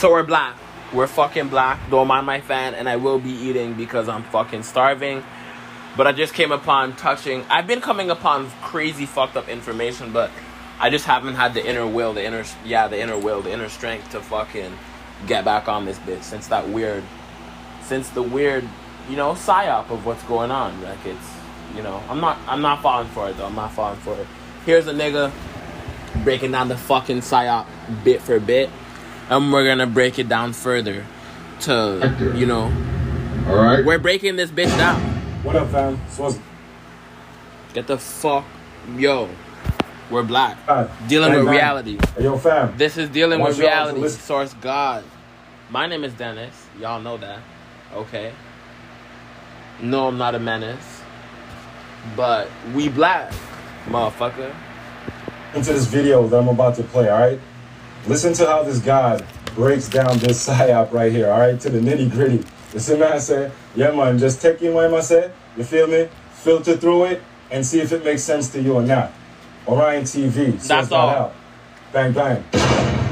So we're black. We're fucking black. Don't mind my fan, and I will be eating because I'm fucking starving. But I just came upon touching. I've been coming upon crazy fucked up information, but I just haven't had the inner will, the inner yeah, the inner will, the inner strength to fucking get back on this bitch since that weird, since the weird, you know, psyop of what's going on. Like it's, you know, I'm not, I'm not falling for it though. I'm not falling for it. Here's a nigga breaking down the fucking psyop bit for bit, and we're gonna break it down further to, you know, All right. we're breaking this bitch down. What up, fam? Swaz. Get the fuck, yo. We're black. God. Dealing with bang. reality. Hey, yo, fam. This is dealing Want with reality. Source God. My name is Dennis. Y'all know that. Okay. No, I'm not a menace. But we black, motherfucker. Into this video that I'm about to play, all right? Listen to how this God breaks down this psyop right here, all right? To the nitty gritty. You see, man, I say, yeah, man, just take in what I say, you feel me? Filter through it and see if it makes sense to you or not. Orion TV. That's that all. Out. Bang, bang.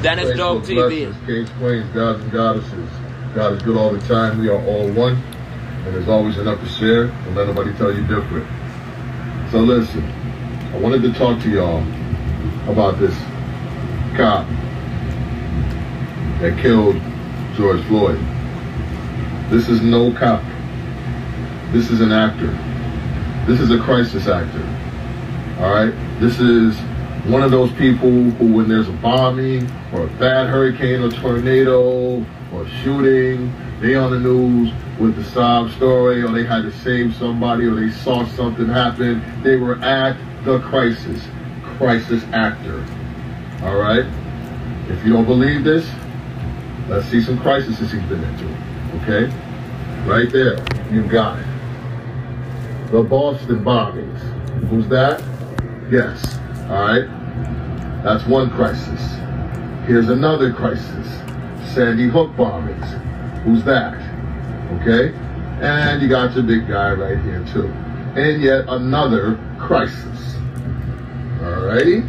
Dennis Dope TV. blessings, Kings, queens, gods, and goddesses. God is good all the time. We are all one. And there's always enough to share. Don't let nobody tell you different. So listen, I wanted to talk to y'all about this cop that killed George Floyd. This is no cop. This is an actor. This is a crisis actor. All right? This is one of those people who, when there's a bombing or a bad hurricane or tornado or shooting, they on the news with the sob story or they had to save somebody or they saw something happen. They were at the crisis. Crisis actor. All right? If you don't believe this, let's see some crises he's been into. Okay? Right there. You got it. The Boston bombings. Who's that? Yes. All right. That's one crisis. Here's another crisis. Sandy Hook bombings. Who's that? Okay. And you got your big guy right here too. And yet another crisis. Alrighty.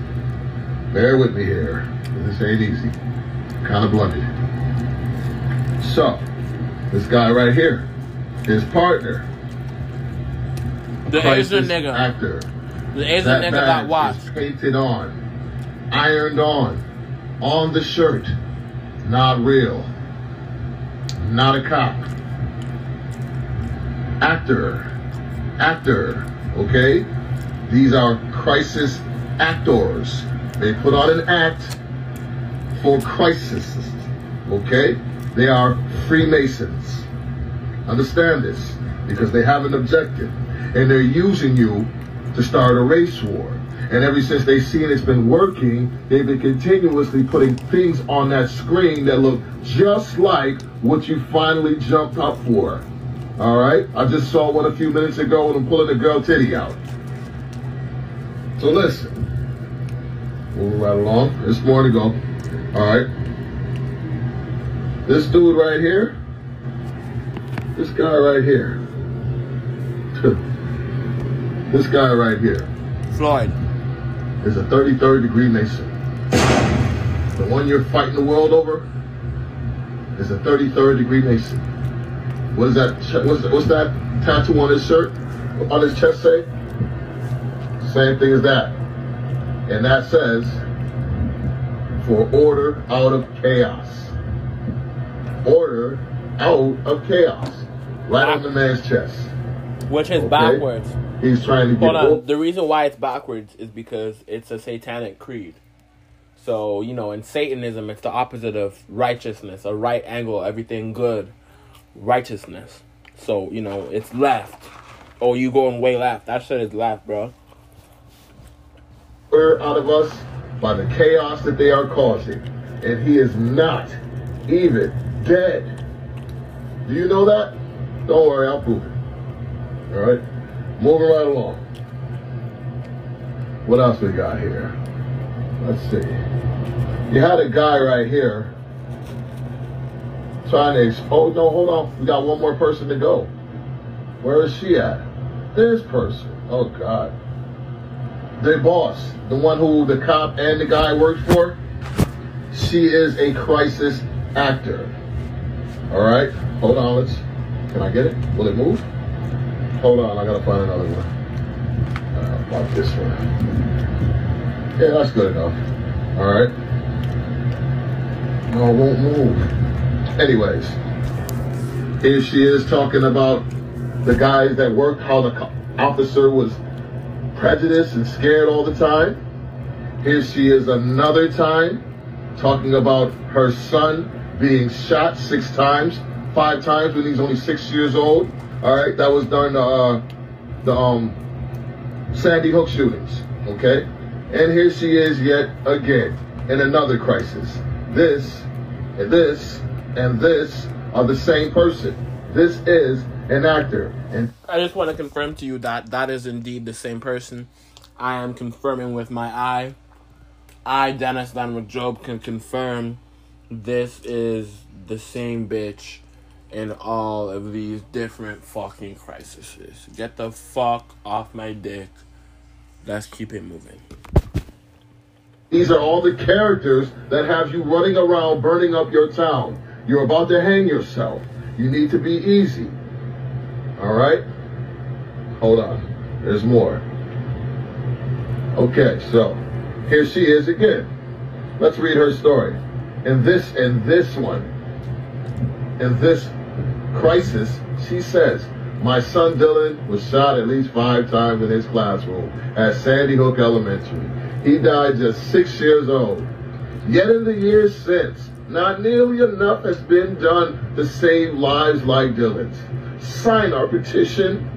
Bear with me here. This ain't easy. Kind of blunted. So, this guy right here, his partner, The Asian nigga. actor. The Asian nigga got watched. painted on, ironed on, on the shirt. Not real. Not a cop. Actor. Actor. Okay? These are crisis actors. They put on an act for crisis. Okay? They are Freemasons. Understand this because they have an objective and they're using you to start a race war. And ever since they've seen it's been working, they've been continuously putting things on that screen that look just like what you finally jumped up for. All right? I just saw one a few minutes ago when I'm pulling the girl titty out. So listen. Moving right along. There's more to go. All right. This dude right here, this guy right here, this guy right here Floyd. is a 33rd degree Mason. The one you're fighting the world over is a 33rd degree Mason. What is that? What's, what's that tattoo on his shirt? On his chest say? Same thing as that. And that says, for order out of chaos. Order out of chaos. Right on the man's chest. Which is Okay. backwards. He's trying to get Hold on. The reason why it's backwards is because it's a satanic creed. So, you know, in Satanism, it's the opposite of righteousness, a right angle, everything good, righteousness. So, you know, it's left. Oh, you going way left. That shit is left, bro. order out of us by the chaos that they are causing. And he is not even dead. Do you know that? Don't worry, I'll prove it. All right? Moving right along. What else we got here? Let's see. You had a guy right here trying to. Ex- oh, no, hold on. We got one more person to go. Where is she at? This person. Oh, God the boss, the one who the cop and the guy worked for, she is a crisis actor. All right, hold on. Let's. Can I get it? Will it move? Hold on, I gotta find another one. Uh, about this one. Yeah, that's good enough. All right. No, it won't move. Anyways, here she is talking about the guys that work, how the officer was prejudiced and scared all the time. Here she is another time talking about her son being shot six times, five times when he's only six years old. All right, that was the uh, the um, Sandy Hook shootings. Okay, and here she is yet again in another crisis. This and this and this are the same person. This is an actor, and I just want to confirm to you that that is indeed the same person. I am confirming with my eye. I, Dennis Van Job, can confirm this is the same bitch in all of these different fucking crises. Get the fuck off my dick. Let's keep it moving. These are all the characters that have you running around burning up your town. You're about to hang yourself. You need to be easy. All right? Hold on. There's more. Okay, so here she is again. Let's read her story. In this in this one, in this crisis, she says, My son Dylan was shot at least five times in his classroom at Sandy Hook Elementary. He died just six years old. Yet in the years since, not nearly enough has been done to save lives like Dylan's. Sign our petition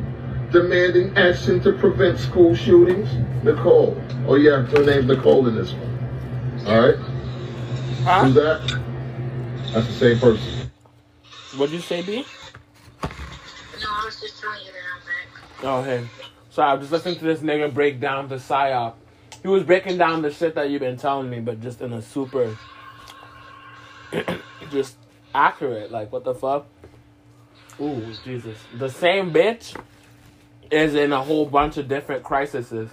demanding action to prevent school shootings. Nicole. Oh yeah, her name's Nicole in this one. All right. Huh? Who's that? That's the same person. What'd you say, B? No, I was just telling you that I'm back. Oh, hey. So I was just listening to this nigga break down the psyop. He was breaking down the shit that you've been telling me, but just in a super, just accurate. Like, what the fuck? Ooh, Jesus. The same bitch is in a whole bunch of different crises,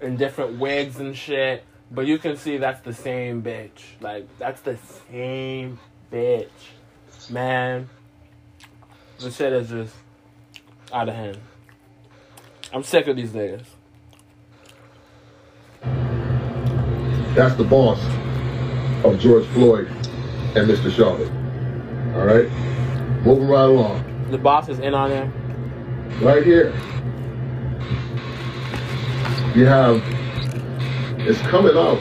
in different wigs and shit. But you can see that's the same bitch. Like, that's the same bitch. Man. The shit is just out of hand. I'm sick of these niggas. That's the boss of George Floyd and Mr. Charlotte. All right? Moving right along. The boss is in on it. Right here. You have, it's coming out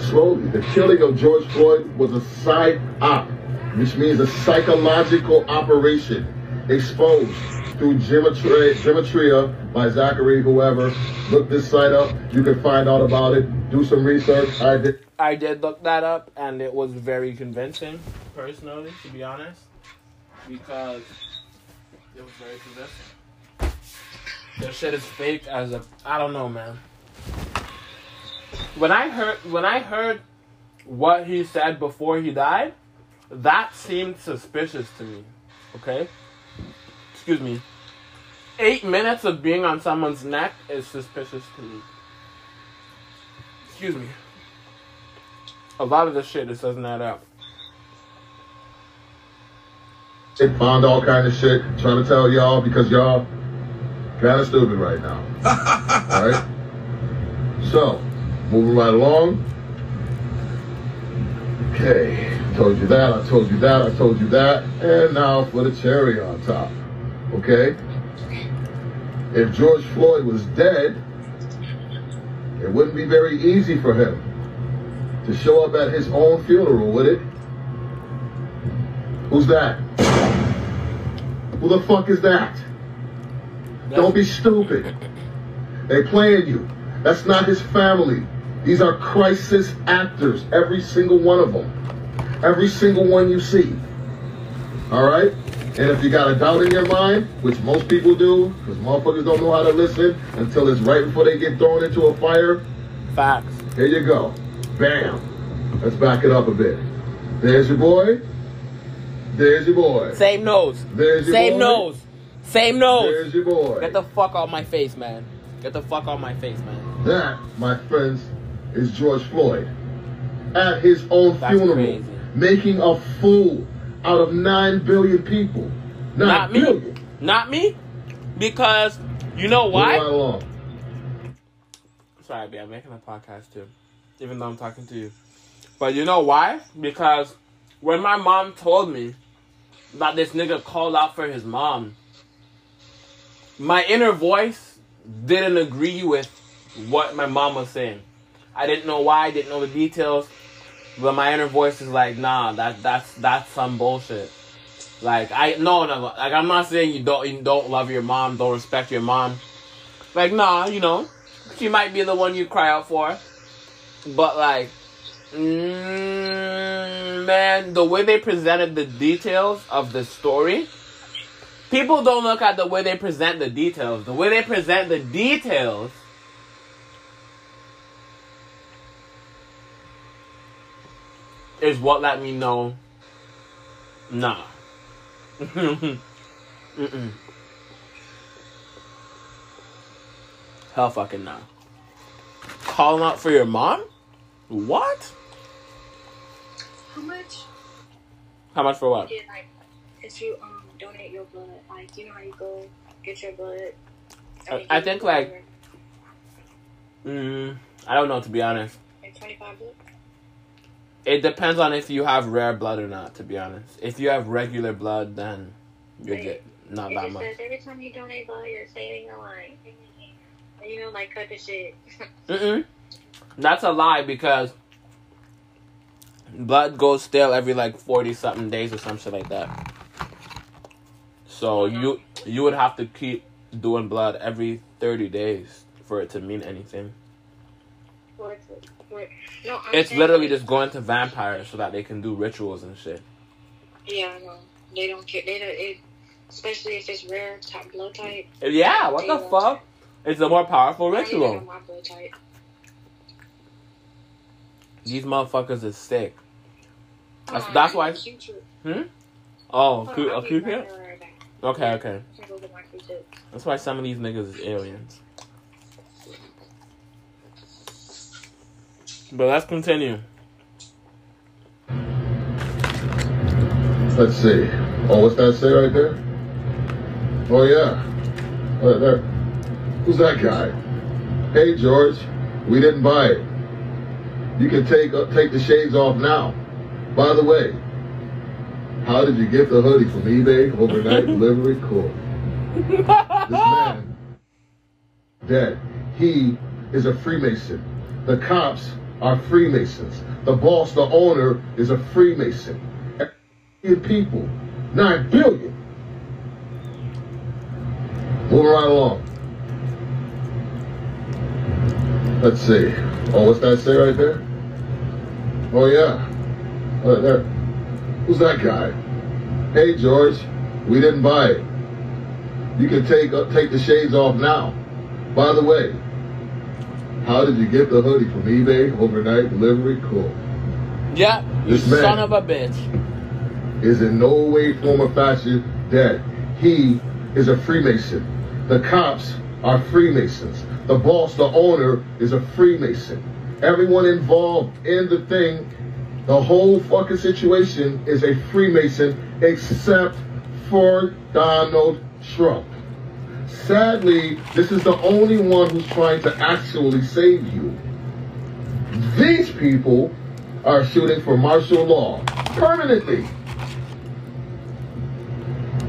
slowly. The killing of George Floyd was a side op, which means a psychological operation exposed through gematria, gematria by Zachary, whoever. Look this site up. You can find out about it. Do some research. I did. I did look that up, and it was very convincing, personally, to be honest, because it was very convincing. This shit is fake as a I don't know, man. When I heard when I heard what he said before he died, that seemed suspicious to me. Okay, excuse me. Eight minutes of being on someone's neck is suspicious to me. Excuse me. A lot of this shit just doesn't add up. They found all kind of shit. Trying to tell y'all because y'all kind of stupid right now. all right. So, moving right along. Okay, told you that. I told you that. I told you that. And now for the cherry on top. Okay. If George Floyd was dead, it wouldn't be very easy for him to show up at his own funeral, would it? Who's that? Who the fuck is that? Don't be stupid. They playing you. That's not his family. These are crisis actors, every single one of them. Every single one you see. All right? And if you got a doubt in your mind, which most people do, because motherfuckers don't know how to listen until it's right before they get thrown into a fire, Facts. here you go. Bam. Let's back it up a bit. There's your boy. There's your boy. Same nose. There's your Same boy. nose. Same nose. There's your boy. Get the fuck out my face, man. Get the fuck out my face, man. That, my friends, is George Floyd. At his own That's funeral. crazy. making a fool out of 9 billion people. 9 Not me. billion. Not me. Because you know right why? Sorry, babe, I'm making a podcast too. Even though I'm talking to you. But you know why? Because when my mom told me that this nigga called out for his mom, my inner voice didn't agree with what my mom was saying. I didn't know why, I didn't know the details, but my inner voice is like, nah, that that's that's some bullshit. Like I no no like I'm not saying you don't you don't love your mom, don't respect your mom. Like nah, you know, she might be the one you cry out for, but like, mm, man, the way they presented the details of the story, people don't look at the way they present the details. The way they present the details. Is what let me know. Nah. Mm-mm. Hell fucking nah. Calling out for your mom? What? How much? How much for what? Yeah, like if you um donate your blood, like you know how you go get your blood. I- mean, I think, like- Mm, I don't know to be honest. like twenty five bucks. It depends on if you have rare blood or not. To be honest, if you have regular blood, then you Right. get not that much. says every time you donate blood, you're saving a life. You know, like cut the shit. Mm-mm. That's a lie because blood goes stale every like forty something days or some shit like that. So oh, you you would have to keep doing blood every thirty days for it to mean anything. No, I'm It's literally just going to vampires so that they can do rituals and shit. Yeah, I know. They don't care. They don't. It, especially if it's rare type blood type. Yeah, what the fuck? It's a more powerful I don't even know ritual. my blood type. These motherfuckers is sick. That's- Hold that's why- Hmm. Oh, Hold Q- on, I'll a Q-tip? right there, right back. Okay, okay. I'm gonna go get my Q-tip. That's why some of these niggas is aliens. But let's continue. Let's see. Oh, what's that say right there? Oh, yeah. Uh, there. Who's that guy? Hey, George. We didn't buy it. You can take uh, take the shades off now. By the way, how did you get the hoodie from eBay? Overnight delivery? Cool. This man, dead. He is a Freemason. The cops are Freemasons. The boss, the owner, is a Freemason. Billion people, nine billion. Moving right along. Let's see. Oh, what's that say right there? Oh yeah. Uh, there. Who's that guy? Hey George, we didn't buy it. You can take uh, take the shades off now. By the way, how did you get the hoodie from eBay? Overnight delivery? Cool. Yeah, you This man. son of a bitch. Is in no way, form, or fashion dead. He is a Freemason. The cops are Freemasons. The boss, the owner, is a Freemason. Everyone involved in the thing, the whole fucking situation is a Freemason except for Donald Trump. Sadly, this is the only one who's trying to actually save you. These people are shooting for martial law permanently.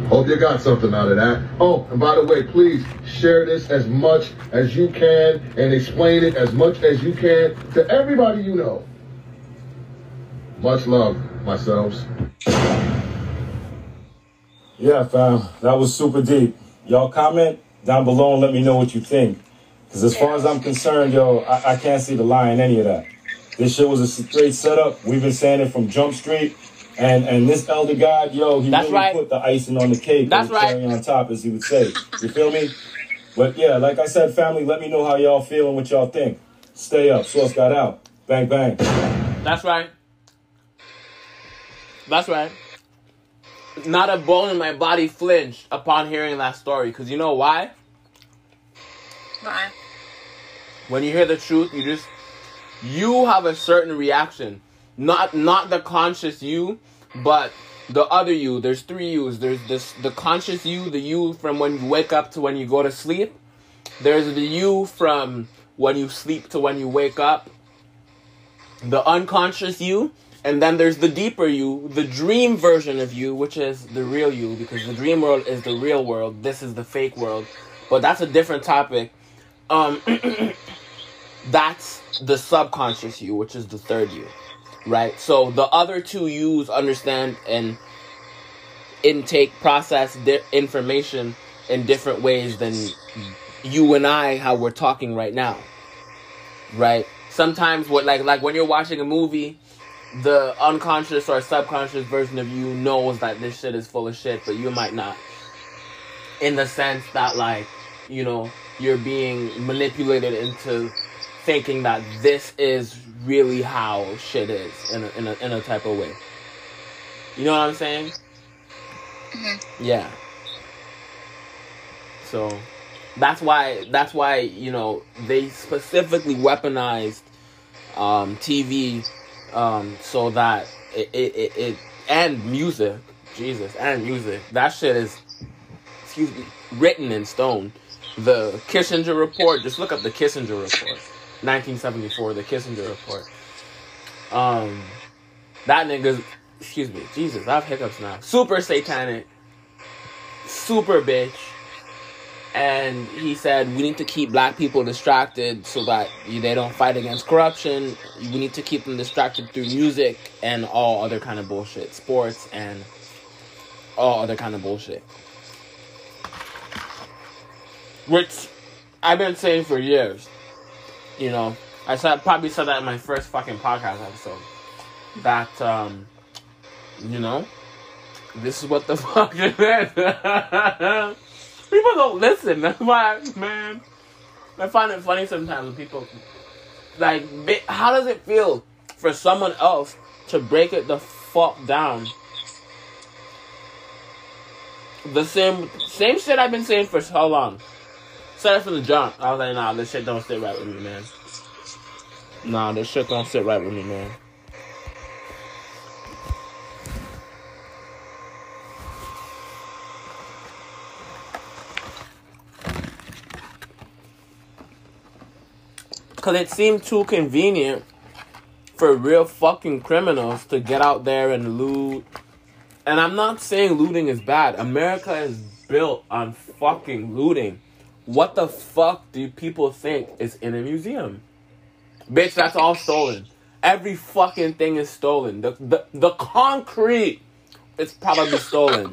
Hope you got something out of that. Oh, and by the way, please share this as much as you can and explain it as much as you can to everybody you know. Much love, myself. Yeah, fam, that was super deep. Y'all comment down below and let me know what you think. Because as far as I'm concerned, yo, I, I can't see the lie in any of that. This shit was a straight setup. We've been saying it from Jump Street. And and this elder god, yo, he That's really right. put the icing on the cake. That's and cherry on top, as he would say. You feel me? But yeah, like I said, family, let me know how y'all feel and what y'all think. Stay up. Source God out. Bang, bang. That's right. That's right. Not a bone in my body flinched upon hearing that story. Because you know why? Why? When you hear the truth, you just. You have a certain reaction. not not the conscious you, but the other you. There's three yous. There's this the conscious you, the you from when you wake up to when you go to sleep. There's the you from when you sleep to when you wake up. The unconscious you, and then there's the deeper you, the dream version of you, which is the real you, because the dream world is the real world. This is the fake world. But that's a different topic. Um, that's the subconscious you, which is the third you, right? So the other two yous understand and intake, process di- information in different ways than you and I, how we're talking right now, right? Sometimes what like like when you're watching a movie, the unconscious or subconscious version of you knows that this shit is full of shit, but you might not. In the sense that like, you know, you're being manipulated into thinking that this is really how shit is in a, in a, in a type of way. You know what I'm saying? Yeah. So that's why that's why you know they specifically weaponized um, TV um, so that it, it, it, it and music, Jesus, and music. That shit is excuse me written in stone. The Kissinger report. Just look up the Kissinger report, 1974. The Kissinger report. Um, that nigga's excuse me, Jesus. I have hiccups now. Super satanic. Super bitch and he said we need to keep black people distracted so that they don't fight against corruption. We need to keep them distracted through music and all other kind of bullshit sports and all other kind of bullshit. Which i've been saying for years you know. I said probably said that in my first fucking podcast episode that um you know this is what the fuck it is People don't listen. That's why, man. I find it funny sometimes when people like. How does it feel for someone else to break it the fuck down? The same same shit I've been saying for so long. Said it from the jump. I was like, nah, this shit don't sit right with me, man. Nah, this shit don't sit right with me, man. Because it seemed too convenient for real fucking criminals to get out there and loot. And I'm not saying looting is bad. America is built on fucking looting. What the fuck do people think is in a museum? Bitch, that's all stolen. Every fucking thing is stolen. The the, the concrete is probably stolen.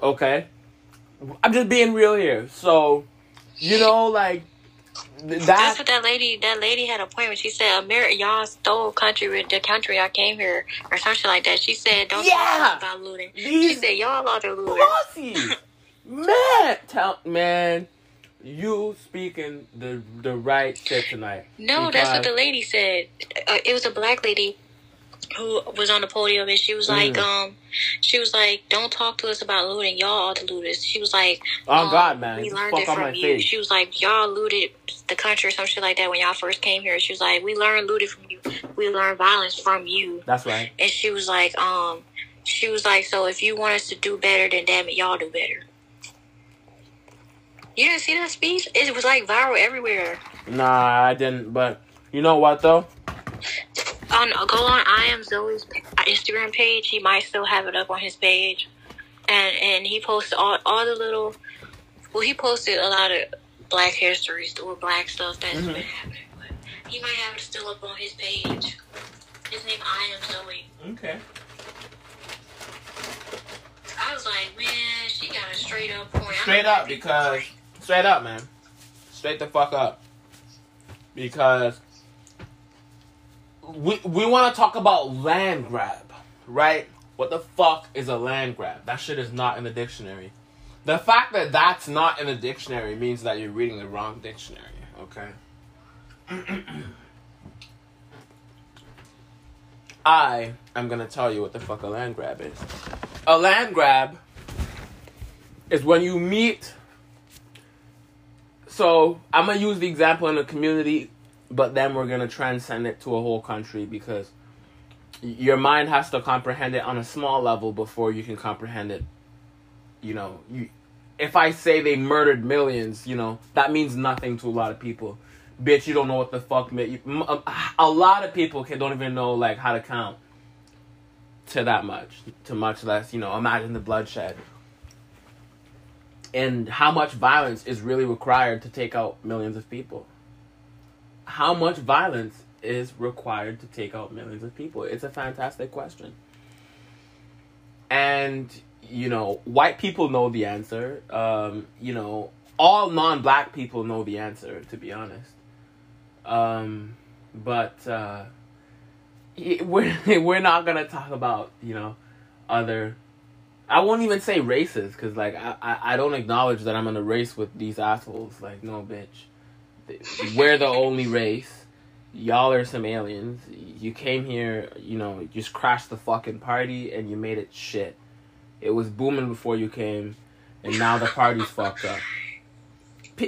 Okay? I'm just being real here. So, you know, like That's that what that lady. That lady had a point when she said, "America, y'all stole country with the country I came here, or something like that." She said, "Don't Yeah. talk about looting." She said, "Y'all are the looters." pussy. man, tell man, you speaking the the right shit tonight. No, that's what the lady said. Uh, it was a black lady who was on the podium, and she was like, Mm. um, she was like, "Don't talk to us about looting. Y'all are the looters." She was like, Oh um, God, man, we learned fuck it from you." face. She was like, "Y'all looted the country or some shit like that when y'all first came here." She was like, "We learned looted from you. We learned violence from you." That's right. And she was like, um, she was like, "So if you want us to do better, then damn it, y'all do better." You didn't see that speech? It was like viral everywhere. Nah, I didn't. But you know what though? On go on I am Zoe's Instagram page. He might still have it up on his page, and and he posted all all the little. Well, he posted a lot of Black history or Black stuff that's Mhm. been happening. But he might have it still up on his page. His name I am Zoe. Okay. I was like, man, she got a straight up point. Straight up, because straight up, man. Straight the fuck up. Because we we want to talk about land grab, right? What the fuck is a land grab? That shit is not in the dictionary. The fact that that's not in the dictionary means that you're reading the wrong dictionary, okay? I am gonna tell you what the fuck a land grab is. A land grab is when you meet. So I'm gonna use the example in a community, but then we're gonna transcend it to a whole country because your mind has to comprehend it on a small level before you can comprehend it. You know, you if I say they murdered millions, you know, that means nothing to a lot of people. Bitch, you don't know what the fuck. Um, a lot of people can don't even know like how to count to that much, to much less. You know, imagine the bloodshed and how much violence is really required to take out millions of people. How much violence is required to take out millions of people? It's a fantastic question. And you know, white people know the answer. Um, you know, all non-black people know the answer. To be honest, um, but uh, we're we're not gonna talk about you know other. I won't even say races because like I, I I don't acknowledge that I'm in a race with these assholes. Like no bitch, we're the only race. Y'all are some aliens. You came here, you know, just crashed the fucking party and you made it shit. It was booming before you came, and now the party's fucked up.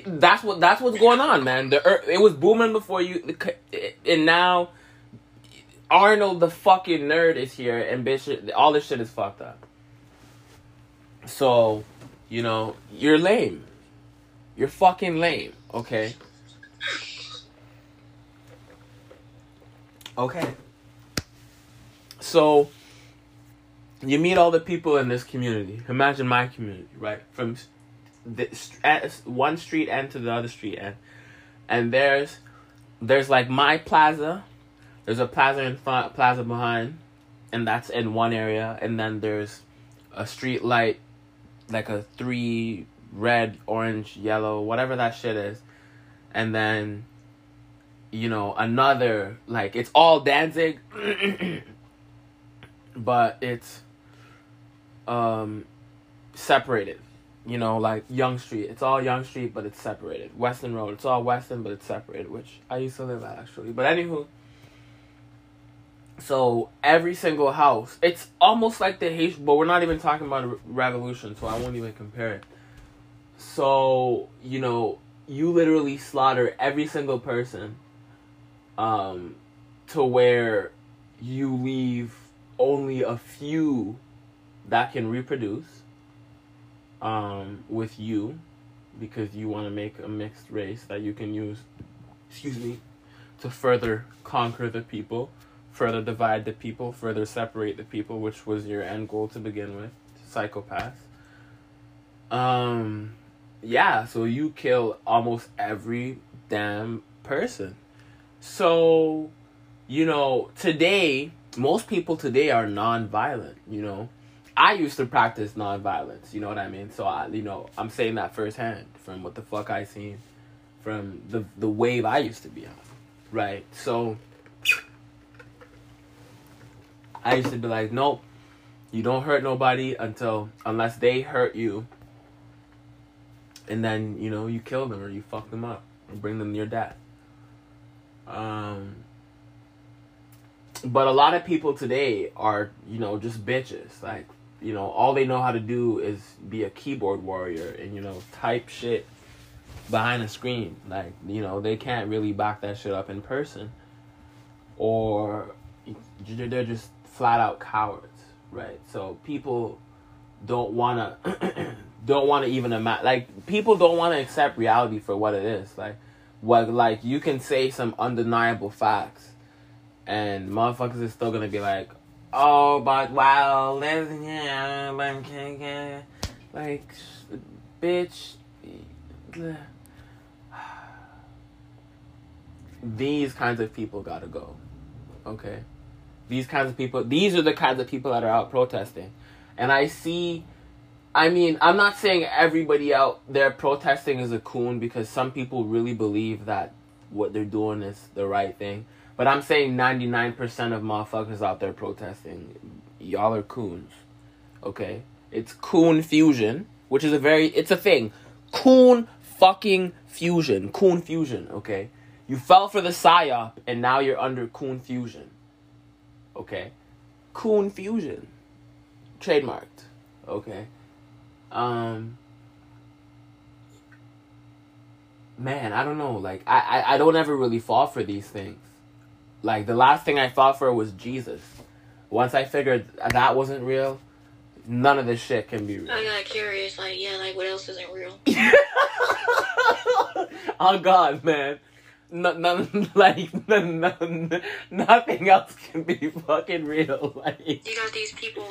That's what that's what's going on, man. The it was booming before you, and now Arnold the fucking nerd is here, and bitch, all this shit is fucked up. So, you know, you're lame. You're fucking lame. Okay. Okay. So you meet all the people in this community. Imagine my community, right? From the, one street end to the other street end, and there's there's like my plaza. There's a plaza in front, plaza behind, and that's in one area. And then there's a street light, like a three red, orange, yellow, whatever that shit is, and then you know another like it's all Danzig, but it's um, separated. You know, like Yonge Street. It's all Yonge Street, but it's separated. Weston Road. It's all Weston, but it's separated, which I used to live at actually. But anywho, so every single house, it's almost like the Haitian, but we're not even talking about a revolution, so I won't even compare it. So you know, you literally slaughter every single person, um, to where you leave only a few that can reproduce um, with you because you want to make a mixed race that you can use, excuse me, to further conquer the people, further divide the people, further separate the people, which was your end goal to begin with, psychopaths. Um, yeah, so you kill almost every damn person. So, you know, today, most people today are non-violent, you know I used to practice nonviolence. You know what I mean? So I, you know, I'm saying that firsthand from what the fuck I seen, from the the wave I used to be on, right? So I used to be like, nope, you don't hurt nobody until unless they hurt you, and then you know you kill them or you fuck them up and bring them near death. Um, but a lot of people today are you know just bitches like you know, all they know how to do is be a keyboard warrior and, you know, type shit behind a screen. Like, you know, they can't really back that shit up in person. Or they're just flat out cowards, right? So people don't want to don't want to even imagine like people don't want to accept reality for what it is. Like what like you can say some undeniable facts and motherfuckers is still to be like, oh, but wow, let's yeah, like, bitch. These kinds of people gotta go. Okay? These kinds of people, these are the kinds of people that are out protesting. And I see, I mean, I'm not saying everybody out there protesting is a coon because some people really believe that what they're doing is the right thing. But I'm saying 99% of motherfuckers out there protesting, y'all are coons. Okay? It's coon fusion, which is a very, it's a thing. Coon fucking fusion. Coon fusion, okay? You fell for the psyop and now you're under coon fusion. Okay? Coon fusion. Trademarked. Okay? Um, man, I don't know. Like, I, I, I don't ever really fall for these things. Like the last thing I fought for was Jesus. Once I figured that wasn't real, none of this shit can be real. I got curious, like, yeah, like, what else isn't real? oh God, man. No, no, like no, no, nothing else can be fucking real. Like You got these people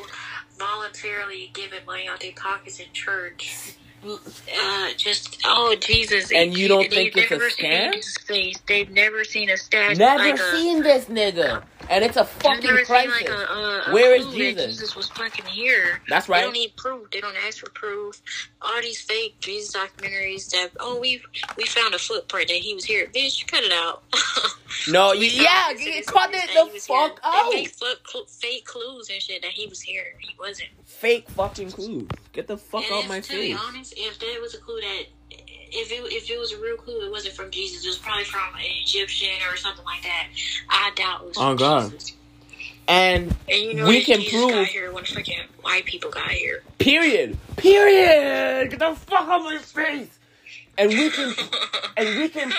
voluntarily giving money out their pockets in church. Uh, just oh Jesus! And you don't think it's a scam? They've never seen a statue. never like a, seen this nigga, and it's a fucking crisis. like a, a, a Where is Jesus? Jesus was fucking here. That's right. They don't need proof. They don't ask for proof. All these fake Jesus documentaries that oh we we found a footprint that he was here. Bitch, cut it out. No, We yeah, you cut it the fuck out. They make fl- cl- fake clues and shit that he was here. He wasn't. Fake fucking clues. Get the fuck and out if, my to be face. honest, if there was a clue that if it if it was a real clue, it wasn't from Jesus. It was probably from an Egyptian or something like that. I doubt it was. Oh, God. Jesus. And And you know We can Jesus prove- got here when freaking white people got here. period, period. Get the fuck out my face. And we can, and we can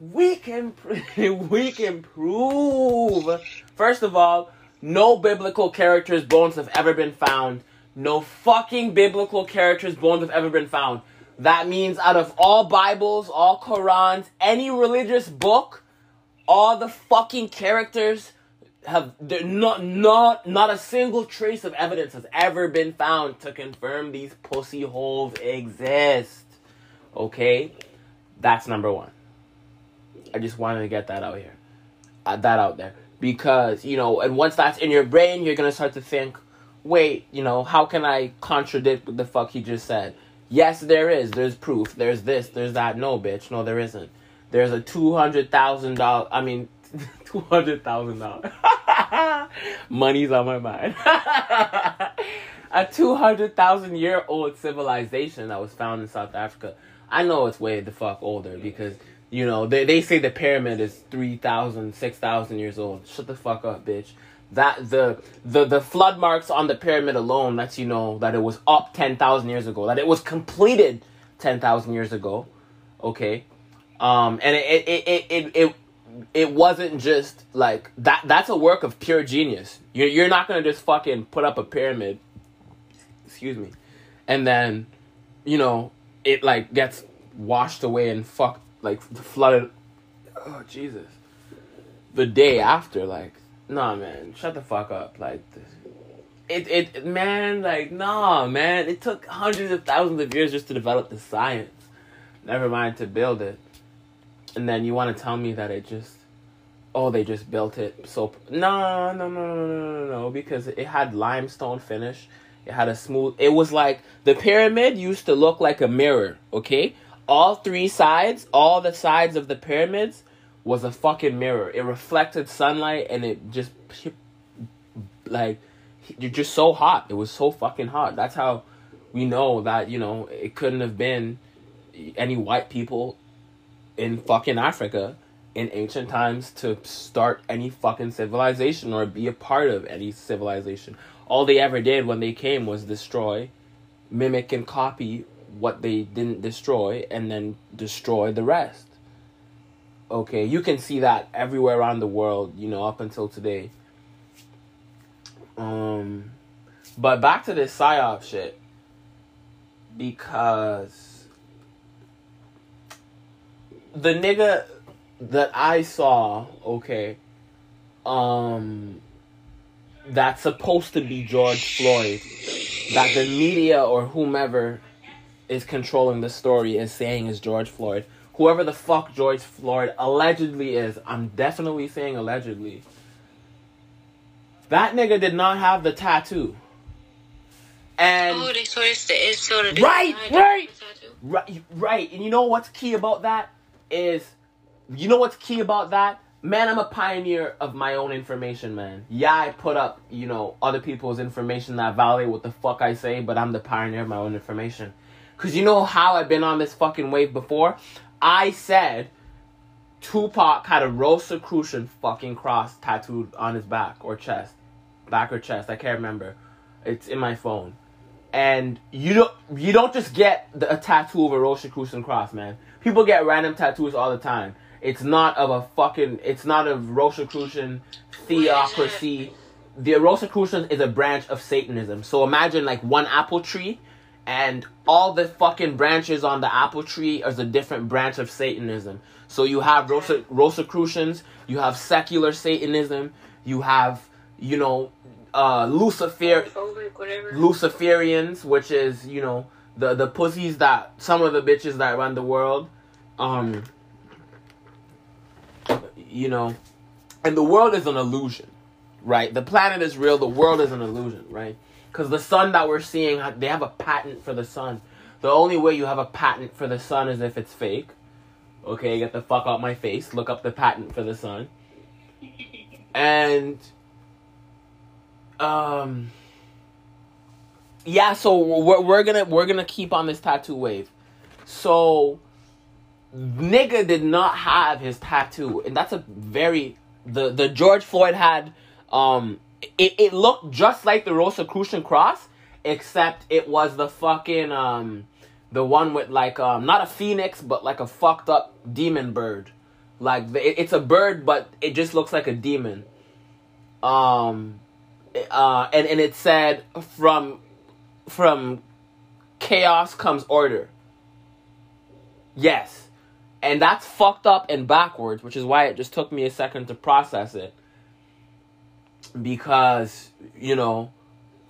we can we can prove first of all no biblical characters bones have ever been found. No fucking biblical characters bones have ever been found. That means out of all bibles all Korans, any religious book all the fucking characters have there not not not a single trace of evidence has ever been found to confirm these pussy holes exist okay that's number one I just wanted to get that out here, uh, that out there, because you know, and once that's in your brain, you're gonna start to think, wait, you know, how can I contradict what the fuck he just said? Yes, there is. There's proof. There's this. There's that. No, bitch. No, there isn't. There's a two hundred thousand dollar. I mean, two hundred thousand dollar. Money's on my mind. a two hundred thousand year old civilization that was found in South Africa. I know it's way the fuck older because you know they they say the pyramid is 3,000, 6,000 years old. Shut the fuck up, bitch. That the the the flood marks on the pyramid alone lets you know that it was up ten thousand years ago. That it was completed ten thousand years ago. Okay, um, and it it it it. it it wasn't just like that that's a work of pure genius. You're, you're not gonna just fucking put up a pyramid excuse me and then you know it like gets washed away and fucked like flooded. Oh jesus. The day after like nah man shut the fuck up like it it man like nah man it took hundreds of thousands of years just to develop the science. Never mind to build it and then you want to tell me that it just oh they just built it so no no no no no no no because it had limestone finish it had a smooth it was like the pyramid used to look like a mirror okay? All three sides all the sides of the pyramids was a fucking mirror. It reflected sunlight and it just like you're just so hot. It was so fucking hot. That's how we know that you know it couldn't have been any white people in fucking Africa in ancient times to start any fucking civilization or be a part of any civilization. All they ever did when they came was destroy, mimic, and copy what they didn't destroy and then destroy the rest. Okay, you can see that everywhere around the world, you know, up until today. Um, but back to this psyop shit because the nigga that I saw, okay, um, that's supposed to be George Floyd, that the media or whomever is controlling the story is saying is George Floyd. Whoever the fuck George Floyd allegedly is, I'm definitely saying allegedly. That nigga did not have the tattoo. And Oh, they so it's the it's sort of Right, right. Right, right. And you know what's key about that is, you know what's key about that? Man, I'm a pioneer of my own information, man. Yeah, I put up, you know, other people's information that validate what the fuck I say, but I'm the pioneer of my own information. Cause you know how I've been on this fucking wave before? I said Tupac had a Rosicrucian fucking cross tattooed on his back or chest. Back or chest, I can't remember. It's in my phone and you don't you don't just get the, a tattoo of a Rosicrucian cross, man. People get random tattoos all the time. It's not of a fucking. It's not a Rosicrucian theocracy. the Rosicrucians is a branch of Satanism. So imagine like one apple tree, and all the fucking branches on the apple tree is a different branch of Satanism. So you have Rose- Rosicrucians, you have secular Satanism, you have you know uh, Lucifer Luciferians, which is you know the the pussies that some of the bitches that run the world, um, you know, and the world is an illusion, right? The planet is real, the world is an illusion, right? Because the sun that we're seeing, they have a patent for the sun. The only way you have a patent for the sun is if it's fake. Okay, get the fuck out my face. Look up the patent for the sun. And um yeah so we're, we're gonna we're gonna keep on this tattoo wave. So nigga did not have his tattoo and that's a very the the george floyd had um it, it looked just like the rosicrucian cross except it was the fucking um the one with like um not a phoenix but like a fucked up demon bird. Like it, it's a bird but it just looks like a demon. Um uh, and and it said from from chaos comes order. Yes, and that's fucked up and backwards, which is why it just took me a second to process it. Because you know,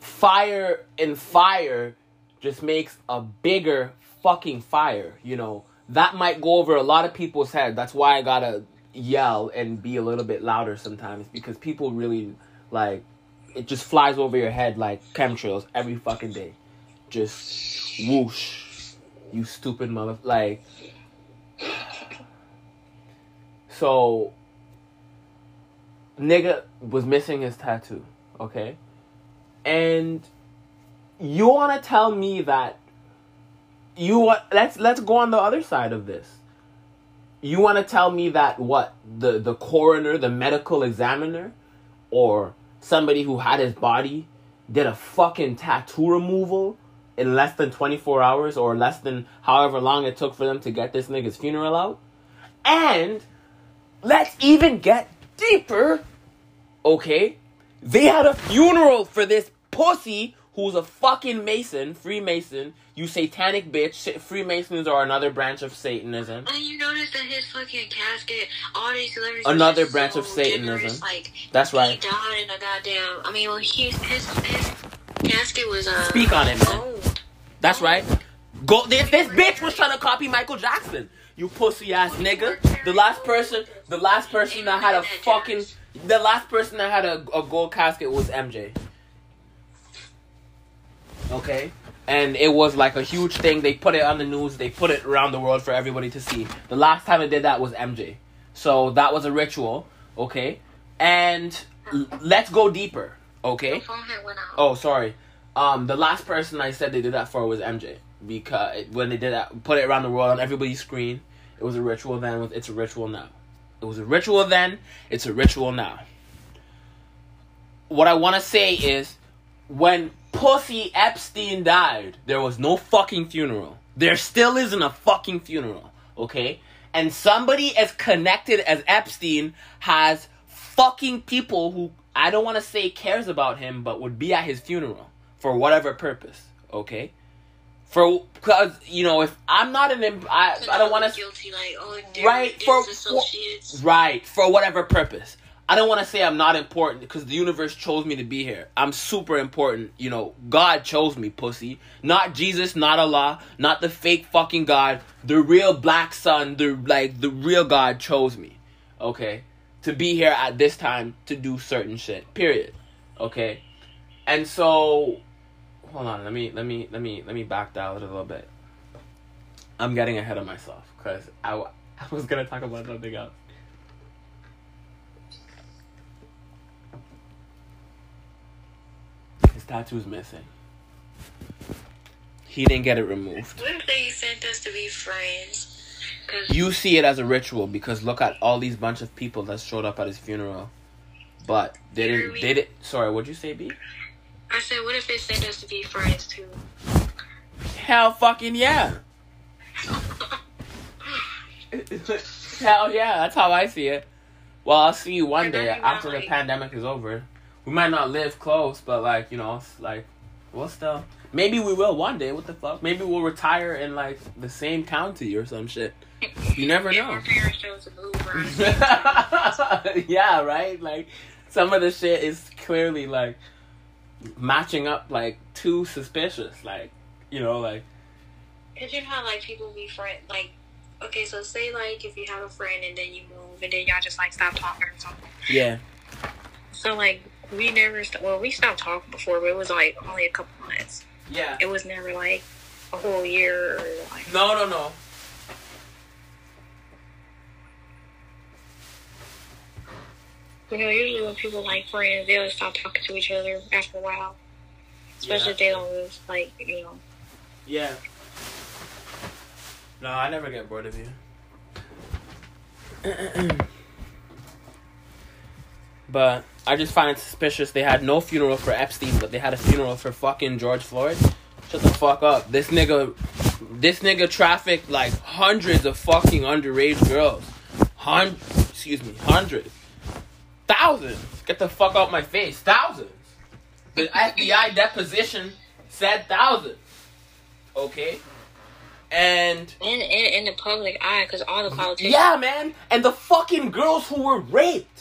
fire and fire just makes a bigger fucking fire. You know that might go over a lot of people's head. That's why I gotta yell and be a little bit louder sometimes because people really like it just flies over your head like chemtrails every fucking day. Just whoosh. You stupid mother like So nigga was missing his tattoo, okay? And you wanna tell me that you want let's let's go on the other side of this. You wanna tell me that what? The the coroner, the medical examiner, or somebody who had his body did a fucking tattoo removal in less than 24 hours or less than however long it took for them to get this nigga's funeral out. And let's even get deeper. Okay? They had a funeral for this pussy who's a fucking Mason, Freemason, you satanic bitch. Freemasons are another branch of Satanism. And you notice that his fucking casket, all these celebrities. Another branch so of Satanism. generous, Like That's right. He died in a goddamn. I mean, well, his his, his casket was uh. Speak on it, man. gold. That's right. Go. This, this bitch was trying to copy Michael Jackson. You pussy ass nigga. The last person, the last person that had a fucking, the last person that had a, a gold casket was MJ. Okay. And it was like a huge thing. They put it on the news. They put it around the world for everybody to see. The last time it did that was MJ. So that was a ritual. Okay. And l- let's go deeper. Okay. My phone went out. Oh, sorry. Um, the last person I said they did that for was MJ because when they did that, put it around the world on everybody's screen. It was a ritual then. It's a ritual now. It was a ritual then. It's a ritual now. What I want to say is, when Pussy Epstein died, there was no fucking funeral. There still isn't a fucking funeral. Okay, and somebody as connected as Epstein has fucking people who I don't want to say cares about him, but would be at his funeral for whatever purpose. Okay, for because you know if I'm not an imp- I I don't want to guilty like oh right for, for right for whatever purpose. I don't want to say I'm not important because the universe chose me to be here. I'm super important. You know, God chose me, pussy. Not Jesus, not Allah, not the fake fucking God. The real black sun, the like the real God chose me. Okay? To be here at this time to do certain shit. Period. Okay? And so hold on, let me let me let me let me back down a little bit. I'm getting ahead of myself cuz I, I was going to talk about something else. Tattoo's missing. He didn't get it removed. What if they sent us to be friends? You see it as a ritual because look at all these bunch of people that showed up at his funeral. But they didn't they did Sorry, what'd you say, B? I said, what if they sent us to be friends too? Hell fucking yeah. Hell yeah, that's how I see it. Well, I'll see you one day after the pandemic is over. We might not live close, but like you know, it's like we'll still. Maybe we will one day. What the fuck? Maybe we'll retire in like the same county or some shit. You never know. our parents chose to move around. yeah, right. Like some of the shit is clearly like matching up like too suspicious. Like you know, like know how like people be friend like okay, so say like if you have a friend and then you move and then y'all just like stop talking or something. yeah, So like we never st- well we stopped talking before, but it was like only a couple months. yeah. It was never like a whole year or like No, no, no. you know usually when people like friends they'll stop talking to each other after a while, especially Yeah. if they don't live like you know. Yeah. No, I never get bored of you. but I just find it suspicious they had no funeral for Epstein, but they had a funeral for fucking George Floyd. Shut the fuck up. This nigga this nigga trafficked like hundreds of fucking underage girls. Hun excuse me, hundreds. Thousands. Get the fuck out my face. Thousands. The FBI deposition said thousands. Okay? And In, in, in the public eye, because all the politicians. yeah, man. And the fucking girls who were raped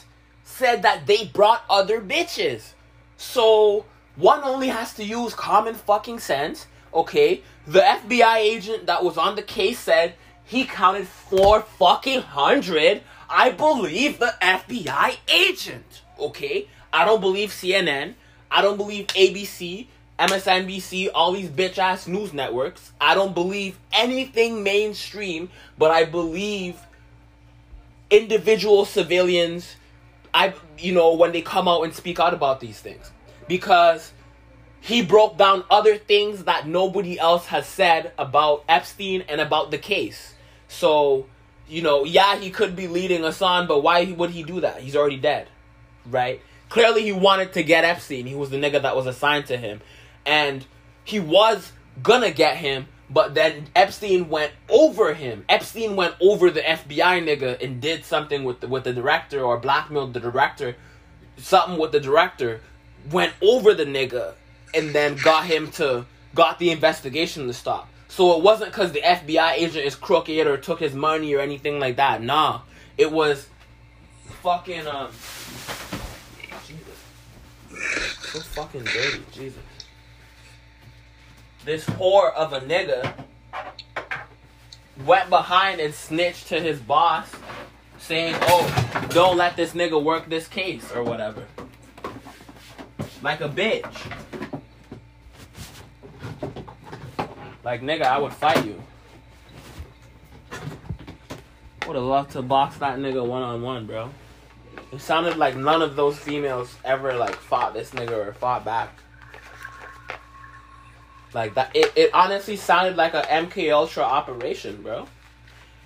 said that they brought other bitches. So one only has to use common fucking sense. Okay? The FBI agent that was on the case said he counted four fucking hundred. I believe the FBI agent. Okay? I don't believe CNN. I don't believe ABC. MSNBC, all these bitch ass news networks. I don't believe anything mainstream, but I believe individual civilians I you know when they come out and speak out about these things because he broke down other things that nobody else has said about Epstein and about the case. So, you know, yeah, he could be leading us on, but why would he do that? He's already dead. Right? Clearly he wanted to get Epstein. He was the nigga that was assigned to him. And he was gonna get him, but then Epstein went over him. Epstein went over the FBI nigga and did something with the, with the director or blackmailed the director. Something with the director went over the nigga and then got him to got the investigation to stop. So it wasn't because the FBI agent is crooked or took his money or anything like that. Nah, it was fucking um. Jesus, so fucking dirty. Jesus. This whore of a nigga went behind and snitched to his boss, saying, "Oh, don't let this nigga work this case or whatever." Like a bitch. Like nigga, I would fight you. Would have loved to box that nigga one on one, bro. It sounded like none of those females ever like fought this nigga or fought back. Like that, it, it honestly sounded like a MK Ultra operation, bro.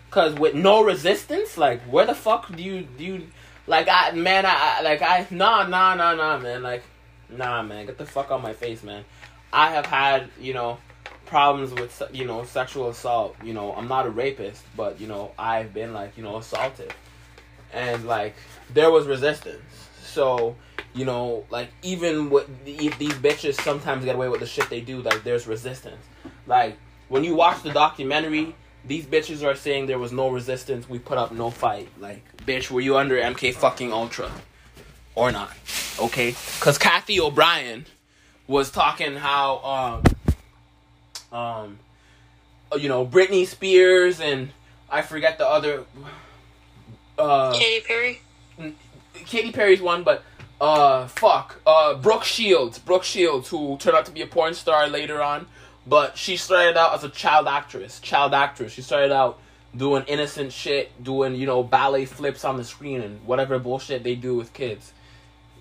Cause with no resistance, like where the fuck do you do you like I man I I- like I nah nah nah nah man like nah man get the fuck out my face man. I have had you know problems with you know sexual assault. You know I'm not a rapist, but you know I've been like you know assaulted, and like there was resistance. So you know like even with the, these bitches sometimes get away with the shit they do. Like there's resistance. Like when you watch the documentary, these bitches are saying there was no resistance. We put up no fight. Like bitch, were you under MK fucking Ultra or not? Okay, because Cathy O'Brien was talking how um um you know Britney Spears and I forget the other uh Katy Perry. Katy Perry's one, but uh, fuck, uh, Brooke Shields, Brooke Shields, who turned out to be a porn star later on, but she started out as a child actress, child actress. She started out doing innocent shit, doing you know ballet flips on the screen and whatever bullshit they do with kids,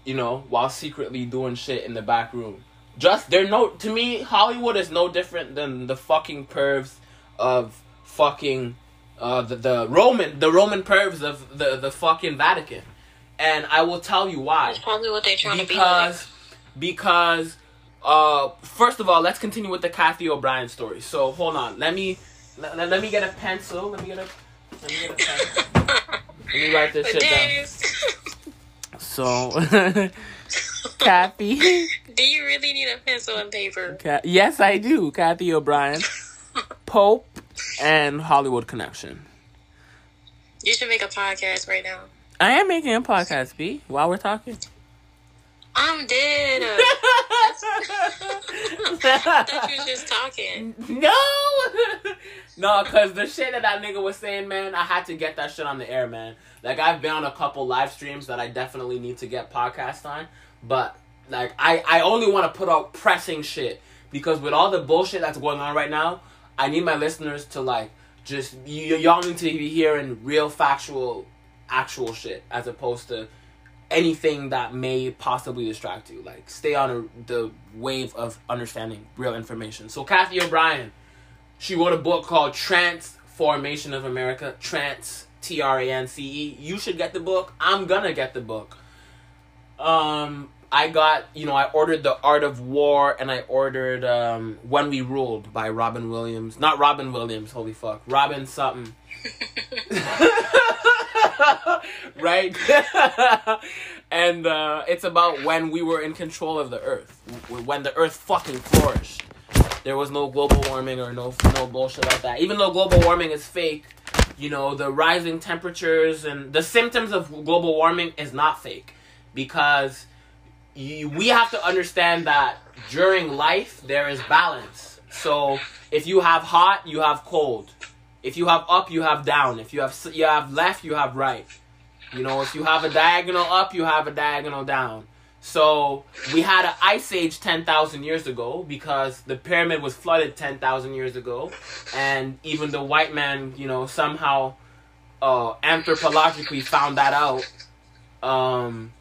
you know, while secretly doing shit in the back room. Just they're no to me, Hollywood is no different than the fucking pervs of fucking uh the, the Roman the Roman pervs of the the fucking Vatican. And I will tell you why. That's probably what they're trying to be like. Because because uh first of all, let's continue with the Cathy O'Brien story. So hold on. Let me let, let me get a pencil. Let me get a let me get a pen. Let me write this shit down. So Cathy. Do you really need a pencil and paper? Ca- yes, I do. Cathy O'Brien, Pope, and Hollywood Connection. You should make a podcast right now. I am making a podcast, B, while we're talking. I'm dead. I thought you was just talking. No, no, because the shit that that nigga was saying, man, I had to get that shit on the air, man. Like I've been on a couple live streams that I definitely need to get podcast on, but like I I only want to put out pressing shit because with all the bullshit that's going on right now, I need my listeners to like just y- y'all need to be hearing real factual, actual shit as opposed to anything that may possibly distract you. Like, stay on a, the wave of understanding real information. So, Cathy O'Brien, she wrote a book called Trance Formation of America. Trans, T R A N C E. You should get the book. I'm gonna get the book. Um, I got, you know, I ordered The Art of War and I ordered um, When We Ruled by Robin Williams. Not Robin Williams, holy fuck. Robin something. right? and uh, it's about when we were in control of the earth, when the earth fucking flourished. There was no global warming or no no bullshit like that. Even though global warming is fake, you know the rising temperatures and the symptoms of global warming is not fake, because you, we have to understand that during life there is balance. So if you have hot, you have cold. If you have up, you have down. If you have you have left, you have right. You know, if you have a diagonal up, you have a diagonal down. So we had an ice age ten thousand years ago because the pyramid was flooded ten thousand years ago, and even the white man, you know, somehow uh, anthropologically found that out. Um,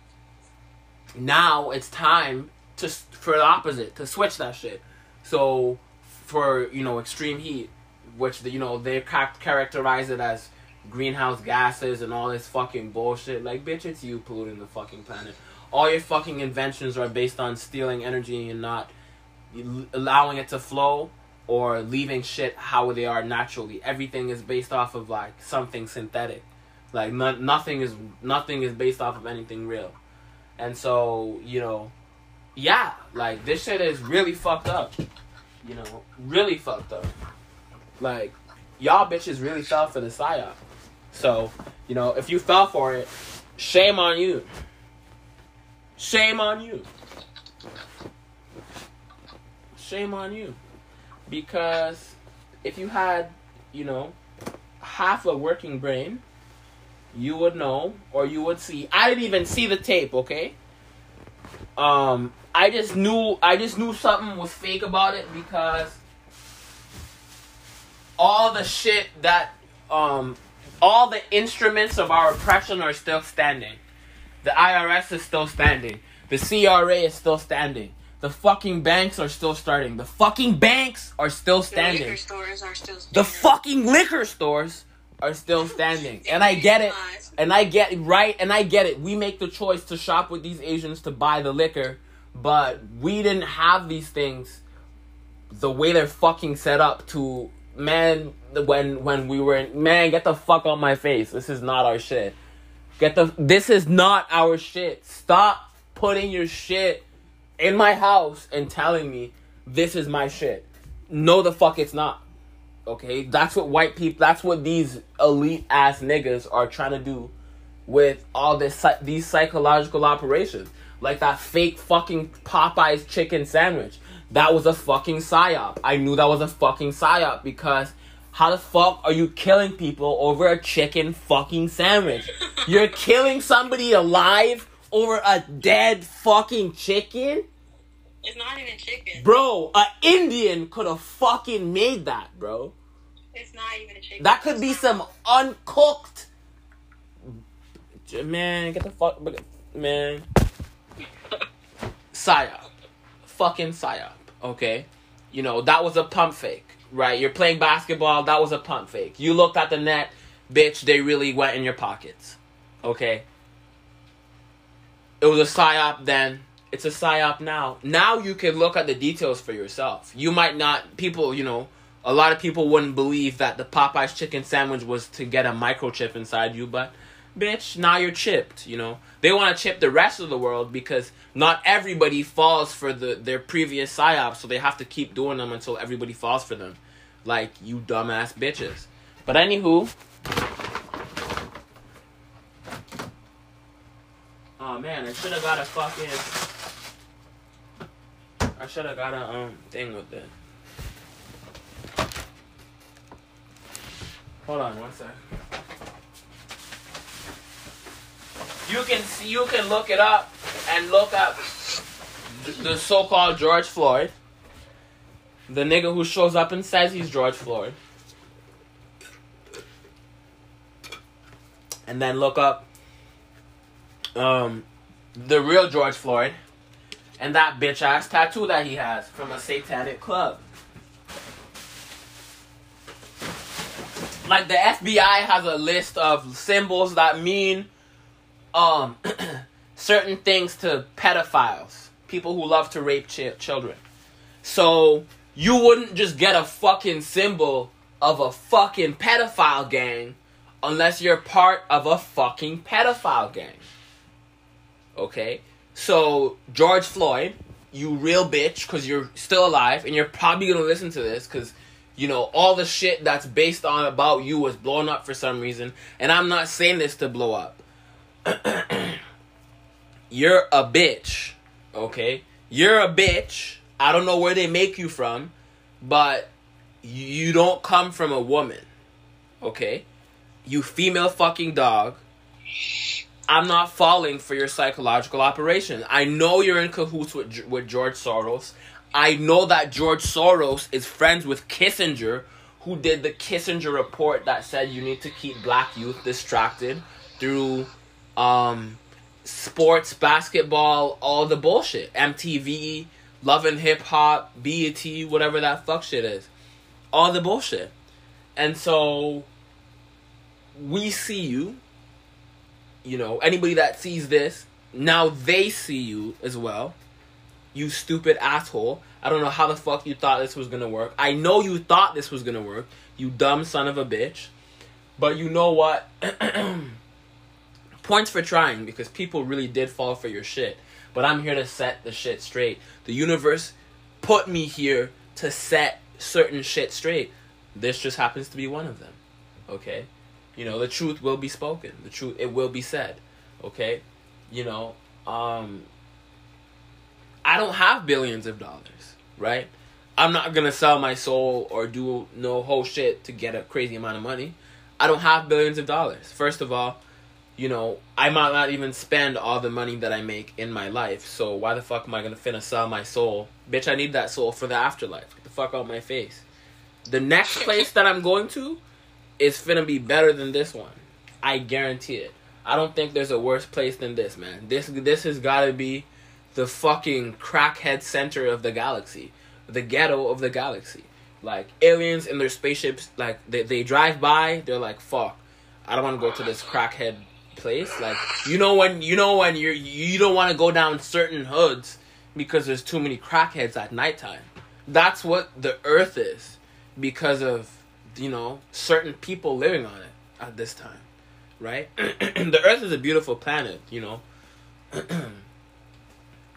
now it's time to for the opposite to switch that shit. So for you know extreme heat, which you know they ca- characterize it as greenhouse gases and all this fucking bullshit. Like bitch, it's you polluting the fucking planet. All your fucking inventions are based on stealing energy and not allowing it to flow or leaving shit how they are naturally. Everything is based off of like something synthetic. Like no- nothing is nothing is based off of anything real. And so, you know, yeah, like this shit is really fucked up. You know, really fucked up. Like, y'all bitches really fell for the psyop. So, you know, if you fell for it, shame on you. Shame on you. Shame on you. Because if you had, you know, half a working brain, you would know or you would see. I didn't even see the tape, okay? Um, I just knew I just knew something was fake about it because all the shit that um all the instruments of our oppression are still standing. The IRS is still standing. The CRA is still standing. The fucking banks are still starting. The fucking banks are still The standing. liquor stores are still standing. The fucking liquor stores are still standing. And I get it. And I get right and I get it. We make the choice to shop with these Asians to buy the liquor, but we didn't have these things the way they're fucking set up to man when when we were in man get the fuck on my face. This is not our shit. Get the this is not our shit. Stop putting your shit in my house and telling me this is my shit. No the fuck it's not. Okay? That's what white people that's what these elite ass niggas are trying to do with all this these psychological operations. Like that fake fucking Popeyes chicken sandwich. That was a fucking psyop. I knew that was a fucking psyop because how the fuck are you killing people over a chicken fucking sandwich? You're killing somebody alive over a dead fucking chicken? It's not even chicken. Bro, an Indian could have fucking made that, bro. It's not even a chicken. That could be some uncooked. Man, get the fuck, man. Psyop, fucking psyop. Okay, you know that was a pump fake, right? You're playing basketball. That was a pump fake. You looked at the net, bitch. They really went in your pockets. Okay. It was a psyop then. It's a psyop now. Now you can look at the details for yourself. You might not. People, you know, a lot of people wouldn't believe that the Popeyes chicken sandwich was to get a microchip inside you, but bitch, now you're chipped, you know. They want to chip the rest of the world because not everybody falls for the their previous psyops, so they have to keep doing them until everybody falls for them. Like you dumbass bitches. But anywho, Oh man, I should have got a fucking I should have got a um thing with it. Hold on one sec. You can see, you can look it up and look up the so-called George Floyd, the nigga who shows up and says he's George Floyd, and then look up um the real George Floyd and that bitch ass tattoo that he has from a satanic club. Like the FBI has a list of symbols that mean um certain things to pedophiles, people who love to rape ch- children. So you wouldn't just get a fucking symbol of a fucking pedophile gang unless you're part of a fucking pedophile gang. Okay? So, George Floyd, you real bitch, because you're still alive, and you're probably gonna listen to this, because, you know, all the shit that's based on about you was blown up for some reason, and I'm not saying this to blow up. you're a bitch, okay? You're a bitch. I don't know where they make you from, but you don't come from a woman, okay? You female fucking dog. I'm not falling for your psychological operation. I know you're in cahoots with with George Soros. I know that George Soros is friends with Kissinger, who did the Kissinger report that said you need to keep black youth distracted through um, sports, basketball, all the bullshit. MTV, Love and Hip Hop, BET, whatever that fuck shit is. All the bullshit. And so we see you you know, anybody that sees this, now they see you as well. You stupid asshole. I don't know how the fuck you thought this was gonna work. I know you thought this was gonna work, you dumb son of a bitch. But you know what? Points for trying because people really did fall for your shit. But I'm here to set the shit straight. The universe put me here to set certain shit straight. This just happens to be one of them. Okay? You know, the truth will be spoken. The truth it will be said. Okay? You know, um I don't have billions of dollars, right? I'm not gonna sell my soul or do no whole shit to get a crazy amount of money. I don't have billions of dollars. First of all, you know, I might not even spend all the money that I make in my life. So why the fuck am I gonna finna sell my soul? Bitch, I need that soul for the afterlife. Get the fuck out my face. The next place that I'm going to is finna be better than this one. I guarantee it. I don't think there's a worse place than this, man. This this has got to be the fucking crackhead center of the galaxy, the ghetto of the galaxy. Like aliens in their spaceships, like they they drive by, they're like, "Fuck, I don't want to go to this crackhead place." Like you know when you know when you're you don't want to go down certain hoods because there's too many crackheads at nighttime. That's what the Earth is because of you know certain people living on it at this time, right? the Earth is a beautiful planet, you know.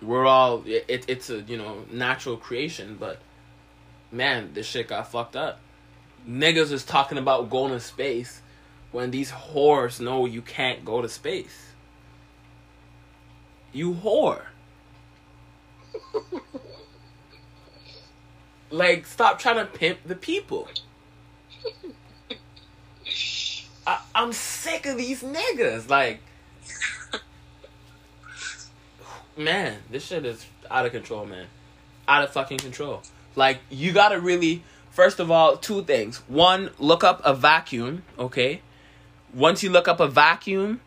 We're all it, it's a you know natural creation, but man, this shit got fucked up. Niggas is talking about going to space when these whores know you can't go to space. You whore. like, stop trying to pimp the people. I, I'm sick of these niggas. Like, man, this shit is out of control, man. Out of fucking control. Like, you gotta really, first of all, two things. One, look up a vacuum, okay? Once you look up a vacuum,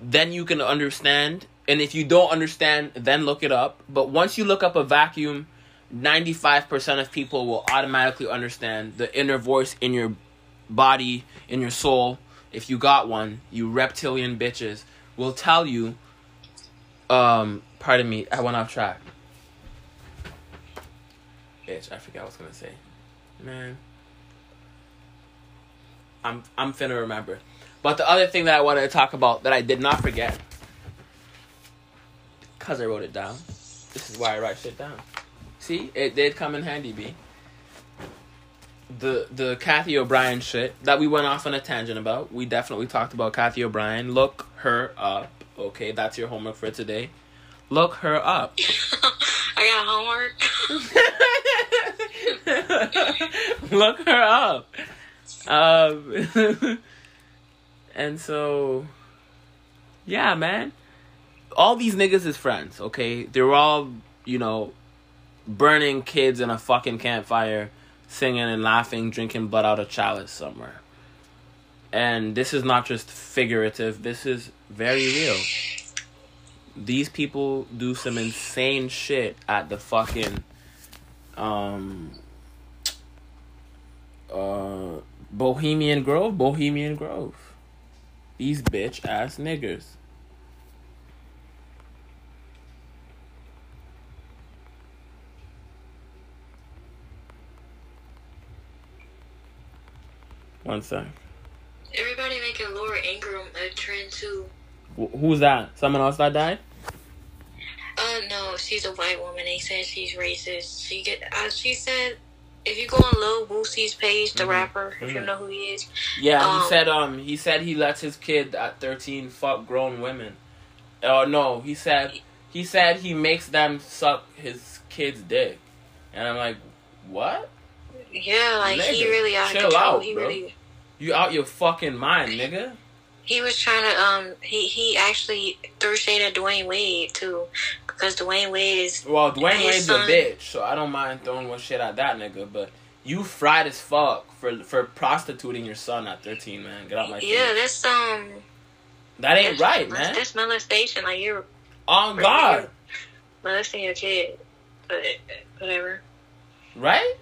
then you can understand. And if you don't understand, then look it up. But once you look up a vacuum, 95% of people will automatically understand the inner voice in your body, in your soul, if you got one, you reptilian bitches, will tell you, um, pardon me, I went off track. Bitch, I forgot what I was gonna say. Man. I'm I'm finna remember. But the other thing that I wanted to talk about that I did not forget, because I wrote it down. This is why I write shit down. See, it did come in handy, B. The the Cathy O'Brien shit that we went off on a tangent about. We definitely talked about Cathy O'Brien. Look her up. Okay, that's your homework for today. Look her up. I got homework. Look her up. Um, and so, yeah, man. All these niggas is friends, okay? They're all, you know, burning kids in a fucking campfire, singing and laughing, drinking blood out of chalice somewhere. And this is not just figurative, this is very real. These people do some insane shit at the fucking um uh Bohemian Grove, Bohemian Grove. These bitch ass niggers. One sec. Everybody making Laura Ingraham a trend too. Wh- who's that? Someone else that died? Uh, no, she's a white woman. They said she's racist. She get, uh, she said, if you go on Lil Boosie's page, the Mhm. rapper, if you Mhm. know who he is, Yeah, Um, he said um he said he lets his kid at thirteen fuck grown women. Oh no, he said he said he makes them suck his kid's dick. And I'm like, What? yeah, like he really out chill control. out, he bro. really, You out your fucking mind, nigga. He was trying to, um, he he actually threw shade at Dwyane Wade too, because Dwyane Wade is Well, Dwyane Wade's a bitch, so I don't mind throwing one shit at that nigga, but you fried as fuck for for prostituting your son at thirteen, man. Get out my face. yeah, that's um, that ain't that's, right, that's, man. That's molestation. Like you're On God, molesting your kid, but whatever. right?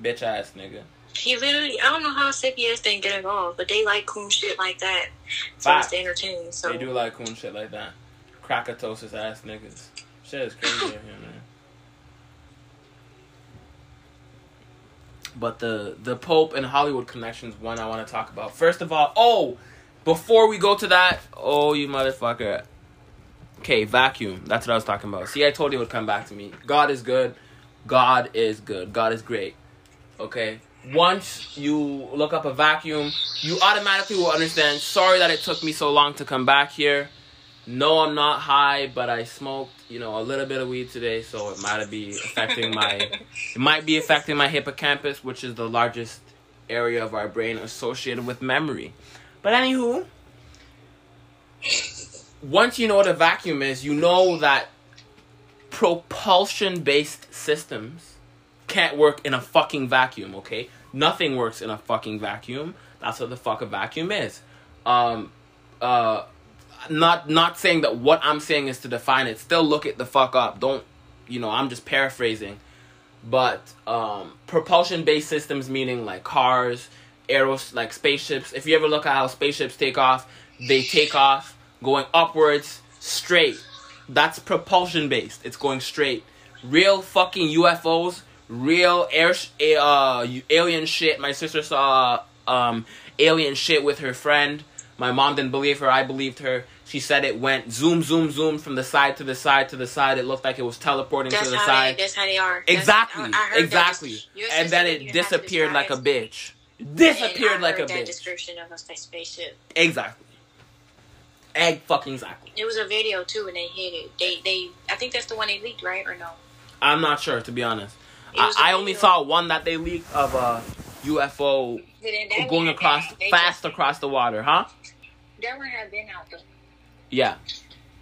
Bitch ass nigga. He literally, I don't know how CPS didn't get involved, but they like cool shit like that. So it's to entertain. So They do like cool shit like that. Krakatosis ass niggas. Shit is crazy in here, man. But the the Pope and Hollywood connections one I want to talk about. First of all, oh, before we go to that, oh you motherfucker. Okay, vacuum. That's what I was talking about. See, I told you it would come back to me. God is good. God is good. God is great. Okay. Once you look up a vacuum, you automatically will understand. Sorry that it took me so long to come back here. No, I'm not high, but I smoked, you know, a little bit of weed today, so it might be affecting my, it might be affecting my hippocampus, which is the largest area of our brain associated with memory. But anywho, once you know what a vacuum is, you know that propulsion-based systems can't work in a fucking vacuum, okay? Nothing works in a fucking vacuum. That's what the fuck a vacuum is. Um, uh, not not saying that what I'm saying is to define it. Still look it the fuck up. Don't, you know, I'm just paraphrasing. But um, propulsion-based systems, meaning like cars, aeros, like spaceships. If you ever look at how spaceships take off, they take off going upwards, straight. That's propulsion-based. It's going straight. Real fucking UFOs real air sh- uh alien shit. My sister saw um alien shit with her friend. My mom didn't believe her. I believed her. She said it went zoom, zoom, zoom from the side to the side to the side. It looked like it was teleporting that's to the side. they. That's how they are. Exactly, I- I heard that exactly. And then it even have to disappeared like a bitch. Disappeared like a that bitch. description of a spaceship. Exactly. Egg fucking exactly. It was a video too, and they hit it. They they. I think that's the one they leaked, right or no? I'm not sure to be honest. I, I only saw one that they leaked of a UFO then that going across fast just- across the water, huh? That one had been out though. Yeah,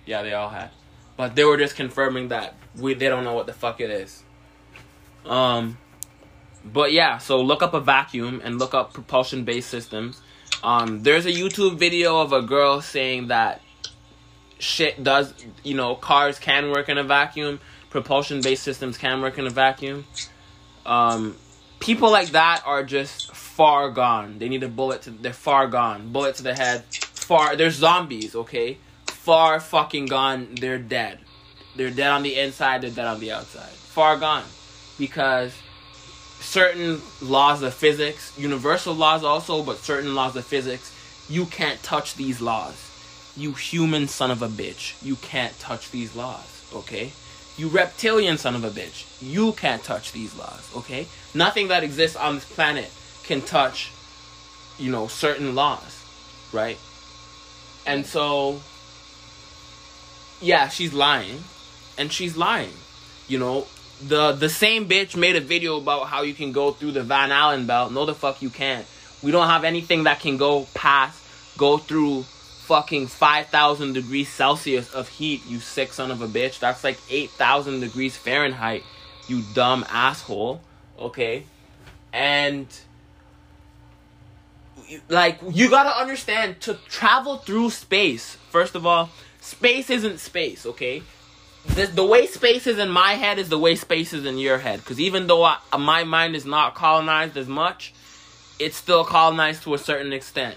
yeah, they all had, but they were just confirming that we they don't know what the fuck it is. Um, but yeah, so look up a vacuum and look up propulsion based systems. Um, there's a YouTube video of a girl saying that shit does, you know, cars can work in a vacuum, propulsion based systems can work in a vacuum. Um, people like that are just far gone. They need a bullet to. They're far gone. Bullet to the head. Far. They're zombies. Okay, far fucking gone. They're dead. They're dead on the inside. They're dead on the outside. Far gone, because certain laws of physics, universal laws also, but certain laws of physics You can't touch these laws. You human son of a bitch. You can't touch these laws, okay? You reptilian son of a bitch. You can't touch these laws, okay? Nothing that exists on this planet can touch, you know, certain laws, right? And so, yeah, she's lying. And she's lying. You know, the the same bitch made a video about how you can go through the Van Allen belt. No, the fuck you can't. We don't have anything that can go past, go through fucking 5,000 degrees Celsius of heat, you sick son of a bitch. That's like 8,000 degrees Fahrenheit, you dumb asshole. Okay? And, like, you gotta understand to travel through space, first of all, space isn't space, okay? The, the way space is in my head is the way space is in your head. Because even though I, my mind is not colonized as much, it's still colonized to a certain extent.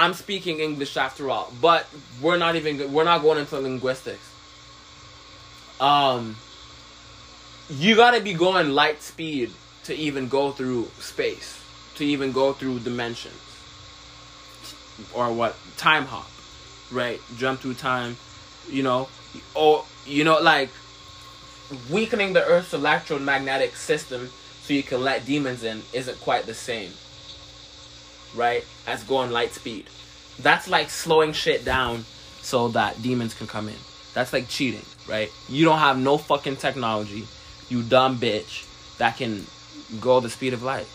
I'm speaking English after all, but we're not even we're not going into linguistics. Um, you gotta be going light speed to even go through space, to even go through dimensions, or what time hop, right? Jump through time, you know, or you know, like weakening the Earth's electromagnetic system so you can let demons in isn't quite the same right, as going light speed. That's like slowing shit down so that demons can come in. That's like cheating, right? You don't have no fucking technology, you dumb bitch, that can go the speed of light.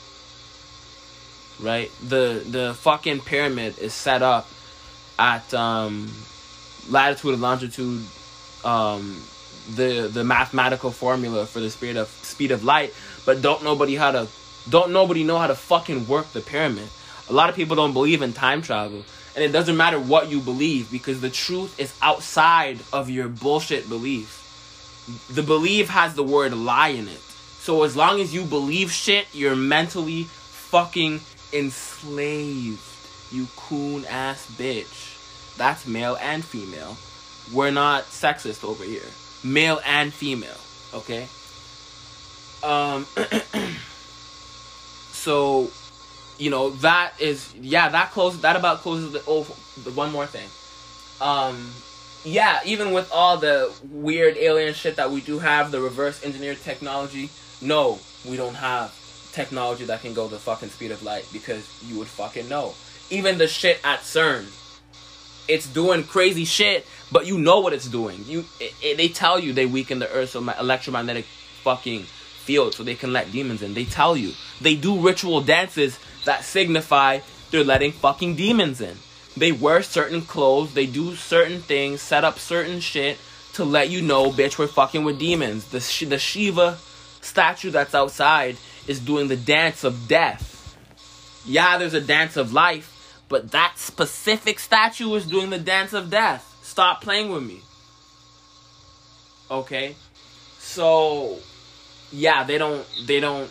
Right? The the fucking pyramid is set up at um latitude and longitude um the the mathematical formula for the speed of speed of light, but don't nobody how to don't nobody know how to fucking work the pyramid. A lot of people don't believe in time travel. And it doesn't matter what you believe because the truth is outside of your bullshit belief. The belief has the word lie in it. So as long as you believe shit, you're mentally fucking enslaved. You coon ass bitch. That's male and female. We're not sexist over here. Male and female, okay? Um so you know that is yeah that closes that about closes the oh the one more thing. Um yeah even with all the weird alien shit that we do have the reverse engineered technology no we don't have technology that can go the fucking speed of light because you would fucking know. Even the shit at CERN it's doing crazy shit but you know what it's doing. You it, it, they tell you they weaken the earth earth's electromagnetic fucking field so they can let demons in. They tell you. They do ritual dances that signify they're letting fucking demons in. They wear certain clothes, they do certain things, set up certain shit to let you know, bitch, we're fucking with demons. The, Sh- the Shiva statue that's outside is doing the dance of death. Yeah, there's a dance of life, but that specific statue is doing the dance of death. Stop playing with me. Okay? So, yeah, they don't, they don't,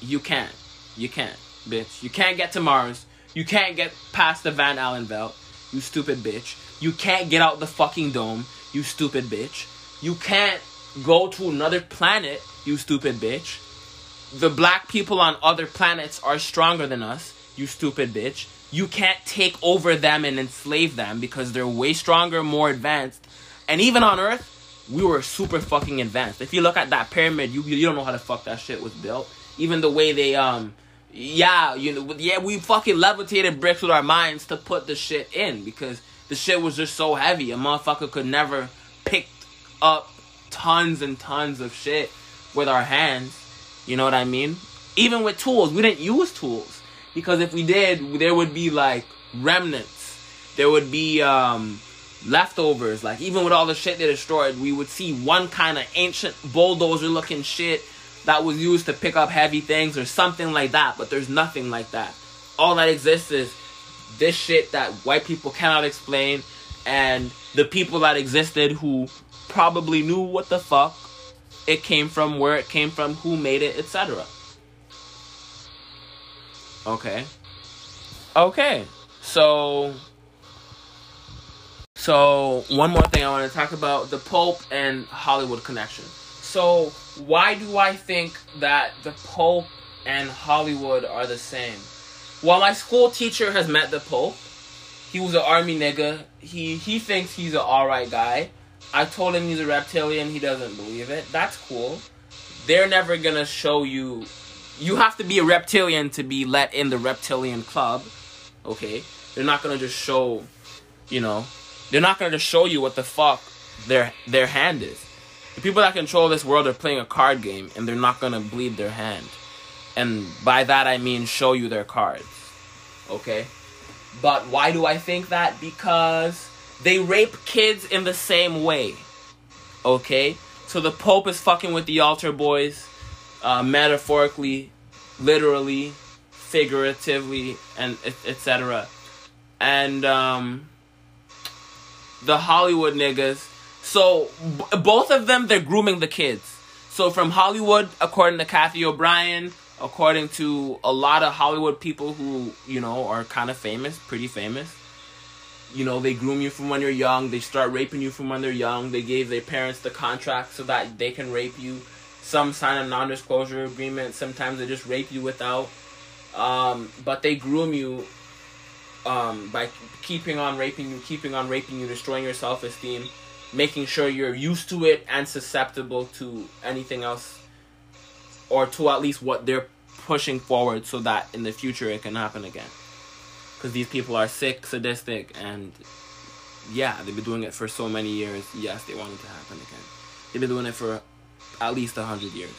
you can't. You can't bitch. You can't get to Mars. You can't get past the Van Allen belt. You stupid bitch. You can't get out the fucking dome. You stupid bitch. You can't go to another planet. You stupid bitch. The black people on other planets are stronger than us. You stupid bitch. You can't take over them and enslave them because they're way stronger, more advanced. And even on Earth, we were super fucking advanced. If you look at that pyramid, you you don't know how the fuck that shit was built. Even the way they um yeah, you know, yeah, we fucking levitated bricks with our minds to put the shit in because the shit was just so heavy. A motherfucker could never pick up tons and tons of shit with our hands. You know what I mean? Even with tools, we didn't use tools because if we did, there would be like remnants. There would be um leftovers. Like even with all the shit they destroyed, we would see one kind of ancient bulldozer looking shit that was used to pick up heavy things or something like that, but there's nothing like that. All that exists is this shit that white people cannot explain and the people that existed who probably knew what the fuck it came from, where it came from, who made it, etc. Okay. Okay. So so one more thing I want to talk about the Pope and Hollywood connection. So, why do I think that the Pope and Hollywood are the same? while my school teacher has met the Pope, he was an army nigga. He he thinks he's an alright guy. I told him he's a reptilian. He doesn't believe it. That's cool. They're never gonna show you. You have to be a reptilian to be let in the reptilian club. Okay, they're not gonna just show. You know, they're not gonna just show you what the fuck their their hand is. The people that control this world are playing a card game, and they're not gonna bleed their hand. And by that I mean show you their cards. Okay? But why do I think that? Because they rape kids in the same way. Okay? So the Pope is fucking with the altar boys, uh, metaphorically, literally, figuratively, and etc. And um, the Hollywood niggas. So b- both of them, they're grooming the kids. So from Hollywood, according to Cathy O'Brien, according to a lot of Hollywood people who, you know, are kind of famous, pretty famous. You know, they groom you from when you're young, they start raping you from when they're young, they gave their parents the contract so that they can rape you. Some sign a non disclosure agreement, sometimes they just rape you without. Um, but they groom you um, by keeping on raping you, keeping on raping you, destroying your self esteem, making sure you're used to it and susceptible to anything else or to at least what they're pushing forward so that in the future it can happen again. Because these people are sick, sadistic, and yeah, they've been doing it for so many years. Yes, they want it to happen again. They've been doing it for at least a hundred years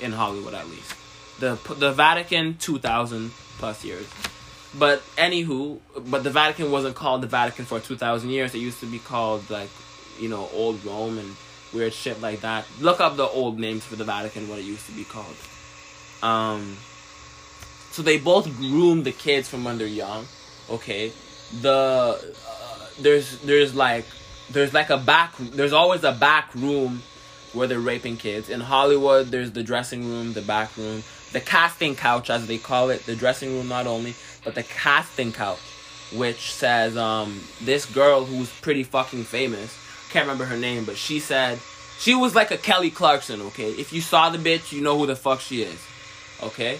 in Hollywood, at least. The the Vatican, two thousand plus years. But anywho, but the Vatican wasn't called the Vatican for two thousand years. It used to be called like, you know, Old Rome and weird shit like that. Look up the old names for the Vatican, what it used to be called. Um, so they both groom the kids from when they're young. Okay, the uh, there's there's like there's like a back there's always a back room where they're raping kids. In Hollywood, there's the dressing room, the back room, the casting couch as they call it, the dressing room not only, but the casting couch, which says um this girl who's pretty fucking famous can't remember her name, but she said she was like a Kelly Clarkson, okay? If you saw the bitch, you know who the fuck she is. Okay?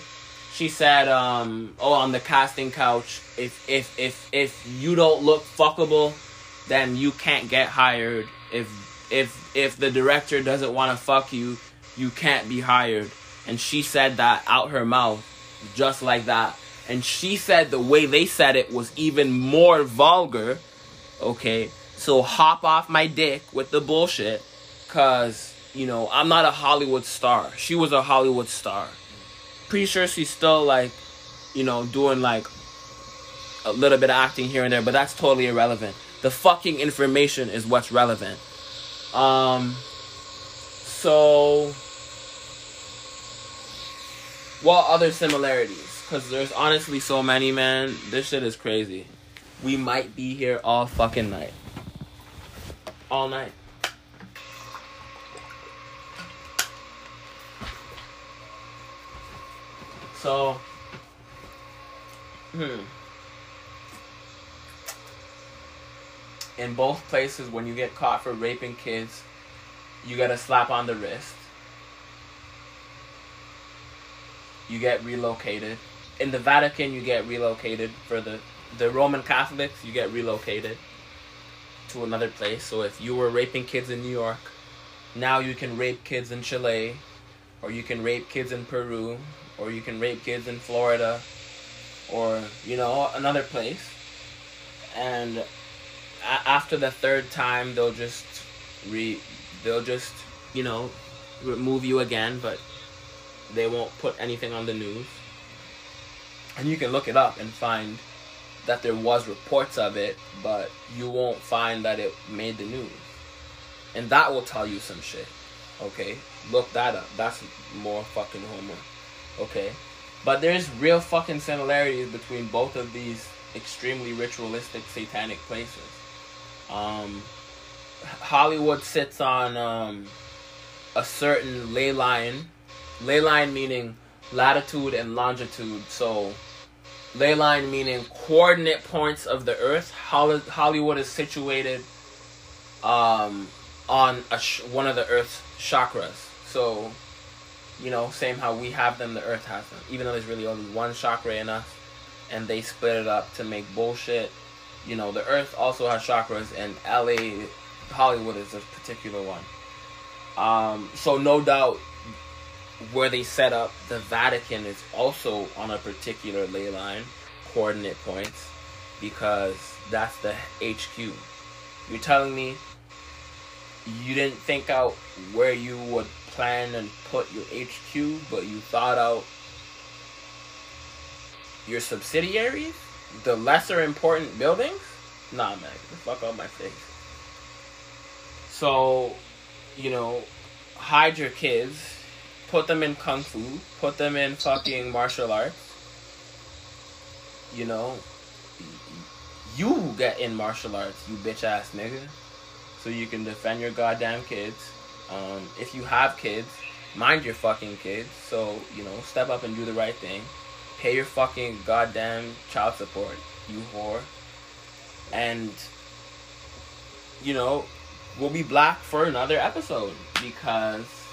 She said, um, oh, on the casting couch, if if if if you don't look fuckable, then you can't get hired. If if if the director doesn't want to fuck you, you can't be hired. And she said that out her mouth, just like that. And she said the way they said it was even more vulgar. Okay? So hop off my dick with the bullshit. Cause, you know, I'm not a Hollywood star. She was a Hollywood star. Pretty sure she's still like, you know, doing like a little bit of acting here and there, but that's totally irrelevant. The fucking information is what's relevant. Um so what other similarities? Because there's honestly so many, man. This shit is crazy. We might be here all fucking night. All night. So, hmm. In both places, when you get caught for raping kids, you get a slap on the wrist. You get relocated. In the Vatican, you get relocated. For the the Roman Catholics, you get relocated to another place. So if you were raping kids in New York, now you can rape kids in Chile, or you can rape kids in Peru, or you can rape kids in Florida, or you know another place. And a- after the third time, they'll just re they'll just you know remove you again, but they won't put anything on the news. And you can look it up and find that there was reports of it, but you won't find that it made the news. And that will tell you some shit. Okay? Look that up. That's more fucking homework. Okay? But there's real fucking similarities between both of these extremely ritualistic satanic places. Um Hollywood sits on um a certain ley line. Ley line meaning latitude and longitude. So ley line meaning coordinate points of the earth. Hollywood is situated um, on sh- one of the earth's chakras. So, you know, same how we have them, the earth has them. Even though there's really only one chakra in us, and they split it up to make bullshit. You know, the Earth also has chakras, and LA, Hollywood is a particular one. Um, so no doubt, where they set up the Vatican is also on a particular ley line, coordinate points, because that's the HQ. You're telling me you didn't think out where you would plan and put your HQ, but you thought out your subsidiaries, the lesser important buildings? Nah, man, the fuck out my face. So, you know, hide your kids, put them in kung fu, put them in fucking martial arts. You know, you get in martial arts, you bitch ass nigga, so you can defend your goddamn kids. Um, if you have kids, mind your fucking kids. So you know, step up and do the right thing. Pay your fucking goddamn child support, you whore. And you know, we'll be black for another episode because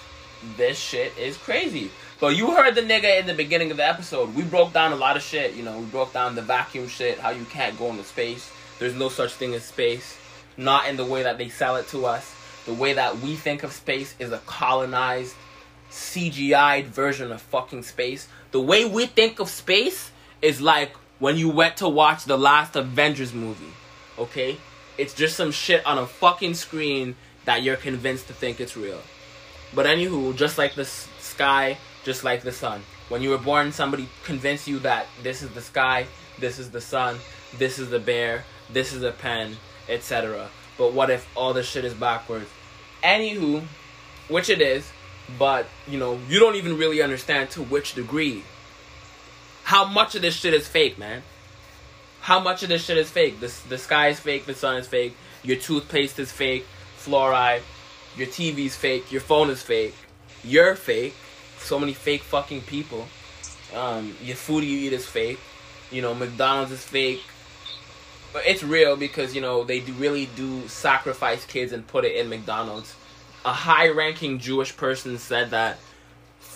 this shit is crazy. So you heard the nigga in the beginning of the episode. We broke down a lot of shit. You know, we broke down the vacuum shit, how you can't go into space. There's no such thing as space. Not in the way that they sell it to us. The way that we think of space is a colonized, CGI'd version of fucking space. The way we think of space is like when you went to watch the last Avengers movie. Okay? It's just some shit on a fucking screen that you're convinced to think it's real. But anywho, just like the s- sky, just like the sun. When you were born, somebody convinced you that this is the sky, this is the sun, this is the bear, this is a pen, etc. But what if all this shit is backwards? Anywho, which it is, but you know, you don't even really understand to which degree. How much of this shit is fake, man? How much of this shit is fake? The, the sky is fake, the sun is fake, your toothpaste is fake, fluoride, your TV's fake, your phone is fake, you're fake. So many fake fucking people. Um, your food you eat is fake. You know, McDonald's is fake. But it's real because, you know, they do really do sacrifice kids and put it in McDonald's. A high ranking Jewish person said that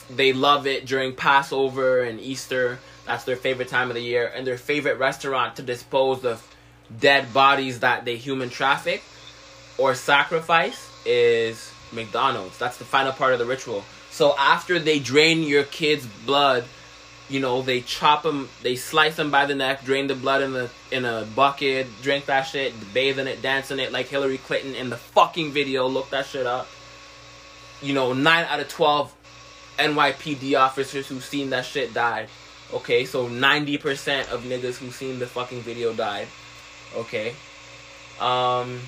they love it during Passover and Easter. That's their favorite time of the year. And their favorite restaurant to dispose of dead bodies that they human traffic or sacrifice is McDonald's. That's the final part of the ritual. So after they drain your kid's blood, you know, they chop them, they slice them by the neck, drain the blood in the in a bucket, drink that shit, bathe in it, dance in it like Hillary Clinton in the fucking video. Look that shit up. You know, nine out of twelve NYPD officers who seen that shit died. Okay, so ninety percent of niggas who seen the fucking video died. Okay. Um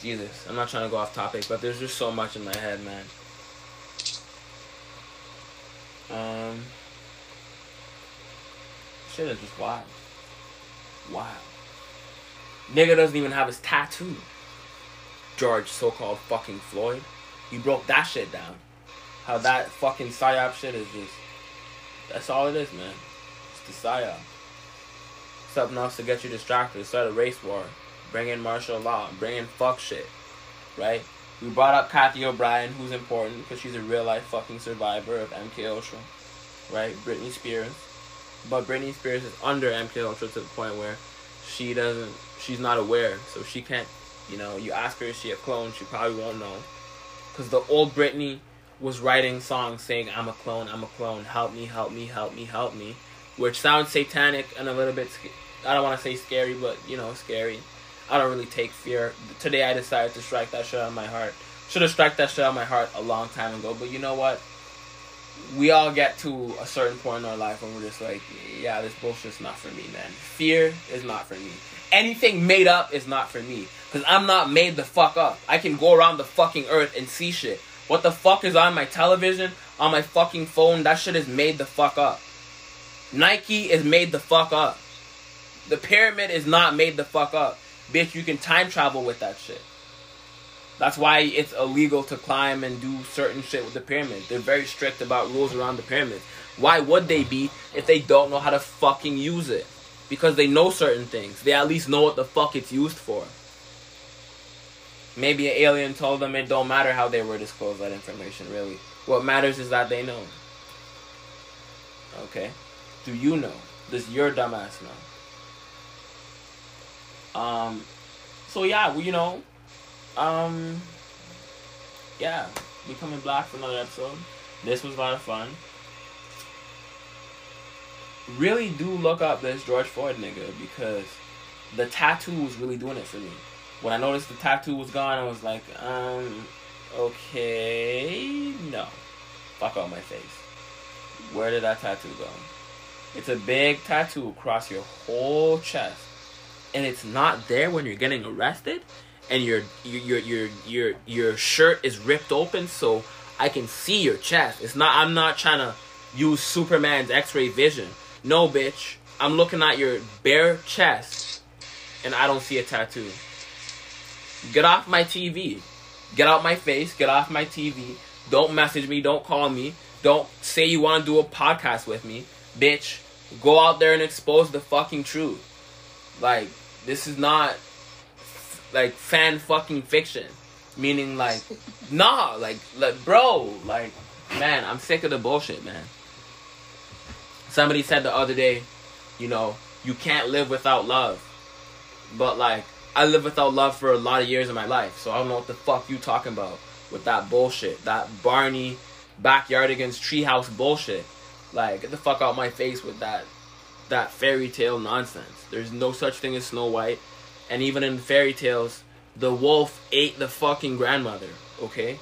Jesus, I'm not trying to go off topic, but there's just so much in my head, man. Um, shit is just wild. Wow. Nigga doesn't even have his tattoo. George, so-called fucking Floyd, he broke that shit down. How that fucking psyop shit is just. That's all it is, man. It's the psyop. Something else to get you distracted. Start a race war. Bring in martial law. Bring in fuck shit. Right? We brought up Cathy O'Brien, who's important because she's a real life fucking survivor of MK Ultra. Right? Britney Spears. But Britney Spears is under MK Ultra to the point where she doesn't, she's not aware. So she can't, you know, you ask her is she a clone, she probably won't know. Because the old Britney was writing songs saying, I'm a clone, I'm a clone, help me, help me, help me, help me. Which sounds satanic and a little bit, I don't want to say scary, but, you know, scary. I don't really take fear. Today I decided to strike that shit out of my heart. Should have struck that shit out of my heart a long time ago. But you know what? We all get to a certain point in our life when we're just like, yeah, this bullshit's not for me, man. Fear is not for me. Anything made up is not for me. Because I'm not made the fuck up. I can go around the fucking earth and see shit. What the fuck is on my television, on my fucking phone? That shit is made the fuck up. Nike is made the fuck up. The pyramid is not made the fuck up. Bitch, you can time travel with that shit. That's why it's illegal to climb and do certain shit with the pyramid. They're very strict about rules around the pyramid. Why would they be if they don't know how to fucking use it? Because they know certain things. They at least know what the fuck it's used for. Maybe an alien told them it don't matter how they were disclosed that information, really. What matters is that they know. Okay? Do you know? This your dumbass now. Um, so yeah, well, you know, um, yeah, becoming black for another episode. This was a lot of fun. Really do look up this George Floyd nigga because the tattoo was really doing it for me. When I noticed the tattoo was gone, I was like, um, okay, no, fuck out my face. Where did that tattoo go? It's a big tattoo across your whole chest, and it's not there when you're getting arrested, and your your your your your shirt is ripped open so I can see your chest. It's not. I'm not trying to use Superman's X-ray vision. No, bitch. I'm looking at your bare chest, and I don't see a tattoo. Get off my TV. Get out my face. Get off my TV. Don't message me. Don't call me. Don't say you want to do a podcast with me, bitch. Go out there and expose the fucking truth. Like this is not like fan fucking fiction. Meaning like nah, like like bro, like man, I'm sick of the bullshit, man. Somebody said the other day, you know, you can't live without love. But like I lived without love for a lot of years of my life, so I don't know what the fuck you talking about with that bullshit. That Barney backyardigans treehouse bullshit. Like get the fuck out my face with that that fairy tale nonsense. There's no such thing as Snow White. And even in fairy tales, the wolf ate the fucking grandmother, okay?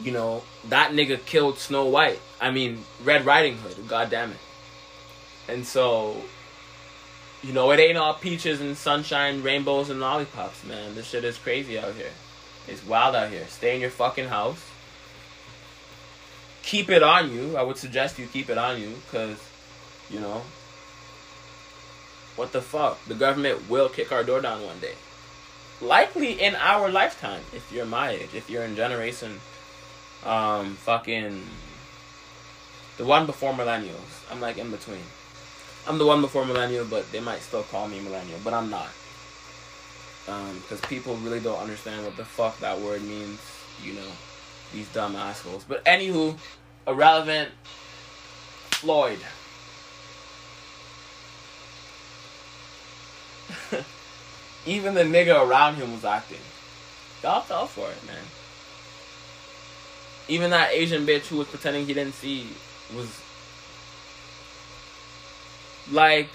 You know, that nigga killed Snow White. I mean, Red Riding Hood, god damn it. And so, you know, it ain't all peaches and sunshine, rainbows and lollipops, man. This shit is crazy out here. It's wild out here. Stay in your fucking house. Keep it on you. I would suggest you keep it on you, because, you know, what the fuck? The government will kick our door down one day. Likely in our lifetime, if you're my age, if you're in generation, um, fucking, the one before millennials. I'm like in between. I'm the one before millennial, but they might still call me millennial, but I'm not. Um, because people really don't understand what the fuck that word means, you know, these dumb assholes. But anywho, irrelevant, Floyd. Even the nigga around him was acting. Y'all fell for it, man. Even that Asian bitch who was pretending he didn't see was like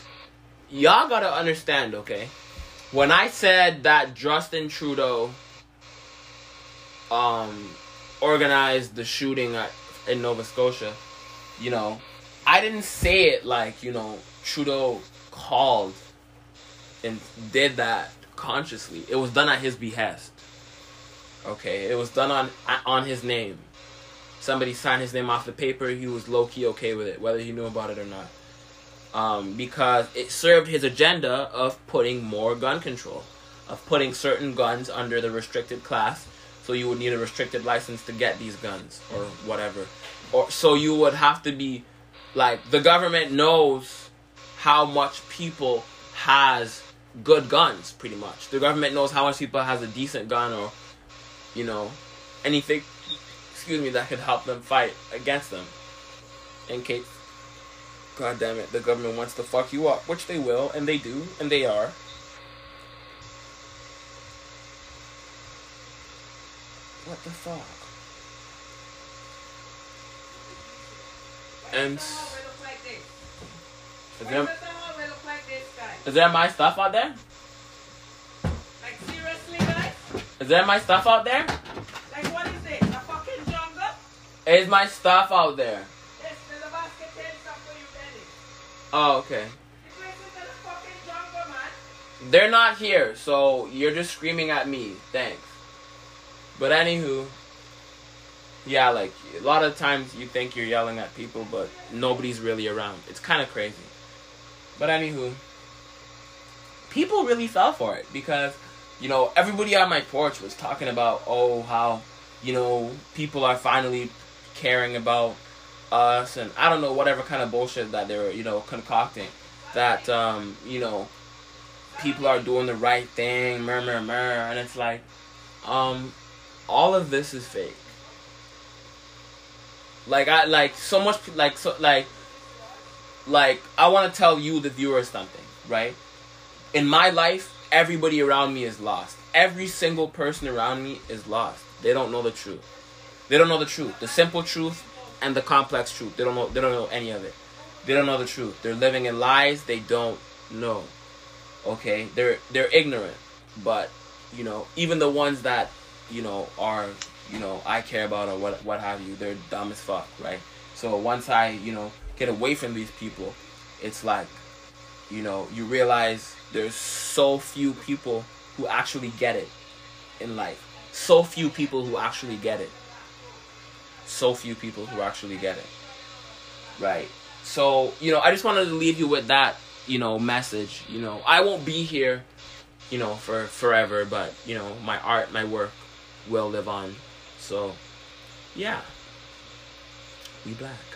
y'all gotta understand, okay? When I said that Justin Trudeau um organized the shooting at, in Nova Scotia, you know, I didn't say it like, you know, Trudeau called and did that consciously. It was done at his behest. Okay, it was done on on his name. Somebody signed his name off the paper. He was low key okay with it, whether he knew about it or not. Um, because it served his agenda of putting more gun control, of putting certain guns under the restricted class. So you would need a restricted license to get these guns or whatever, or so you would have to be like the government knows how much people has good guns, pretty much. The government knows how much people has a decent gun or, you know, anything, excuse me, that could help them fight against them. In case, god damn it, the government wants to fuck you up, which they will, and they do, and they are. What the fuck? And. There, is there my stuff out there? Like seriously, guys? Is there my stuff out there? Like what is it? A fucking jungle? Is my stuff out there? Yes, there's a basket stuff for you, Dennis. Oh, okay. The place is in a fucking jungle, man. They're not here, so you're just screaming at me. Thanks. But anywho, yeah, like a lot of times you think you're yelling at people, but nobody's really around. It's kind of crazy. But anywho, people really fell for it because you know everybody on my porch was talking about oh how you know people are finally caring about us and I don't know whatever kind of bullshit that they were you know concocting that um you know people are doing the right thing murmur murmur and it's like um all of this is fake like I like so much like so like like I want to tell you, the viewers, something, right? In my life, everybody around me is lost. Every single person around me is lost. They don't know the truth. They don't know the truth, the simple truth and the complex truth. They don't know. They don't know any of it. They don't know the truth. They're living in lies. They don't know. Okay, they're they're ignorant, but you know, even the ones that you know are you know I care about or what what have you, they're dumb as fuck, right? So once I you know get away from these people, it's like you know you realize there's so few people who actually get it in life. So few people who actually get it. So few people who actually get it. Right. So, you know, I just wanted to leave you with that, you know, message. You know, I won't be here, you know, for forever, but, you know, my art, my work will live on. So, yeah. We black.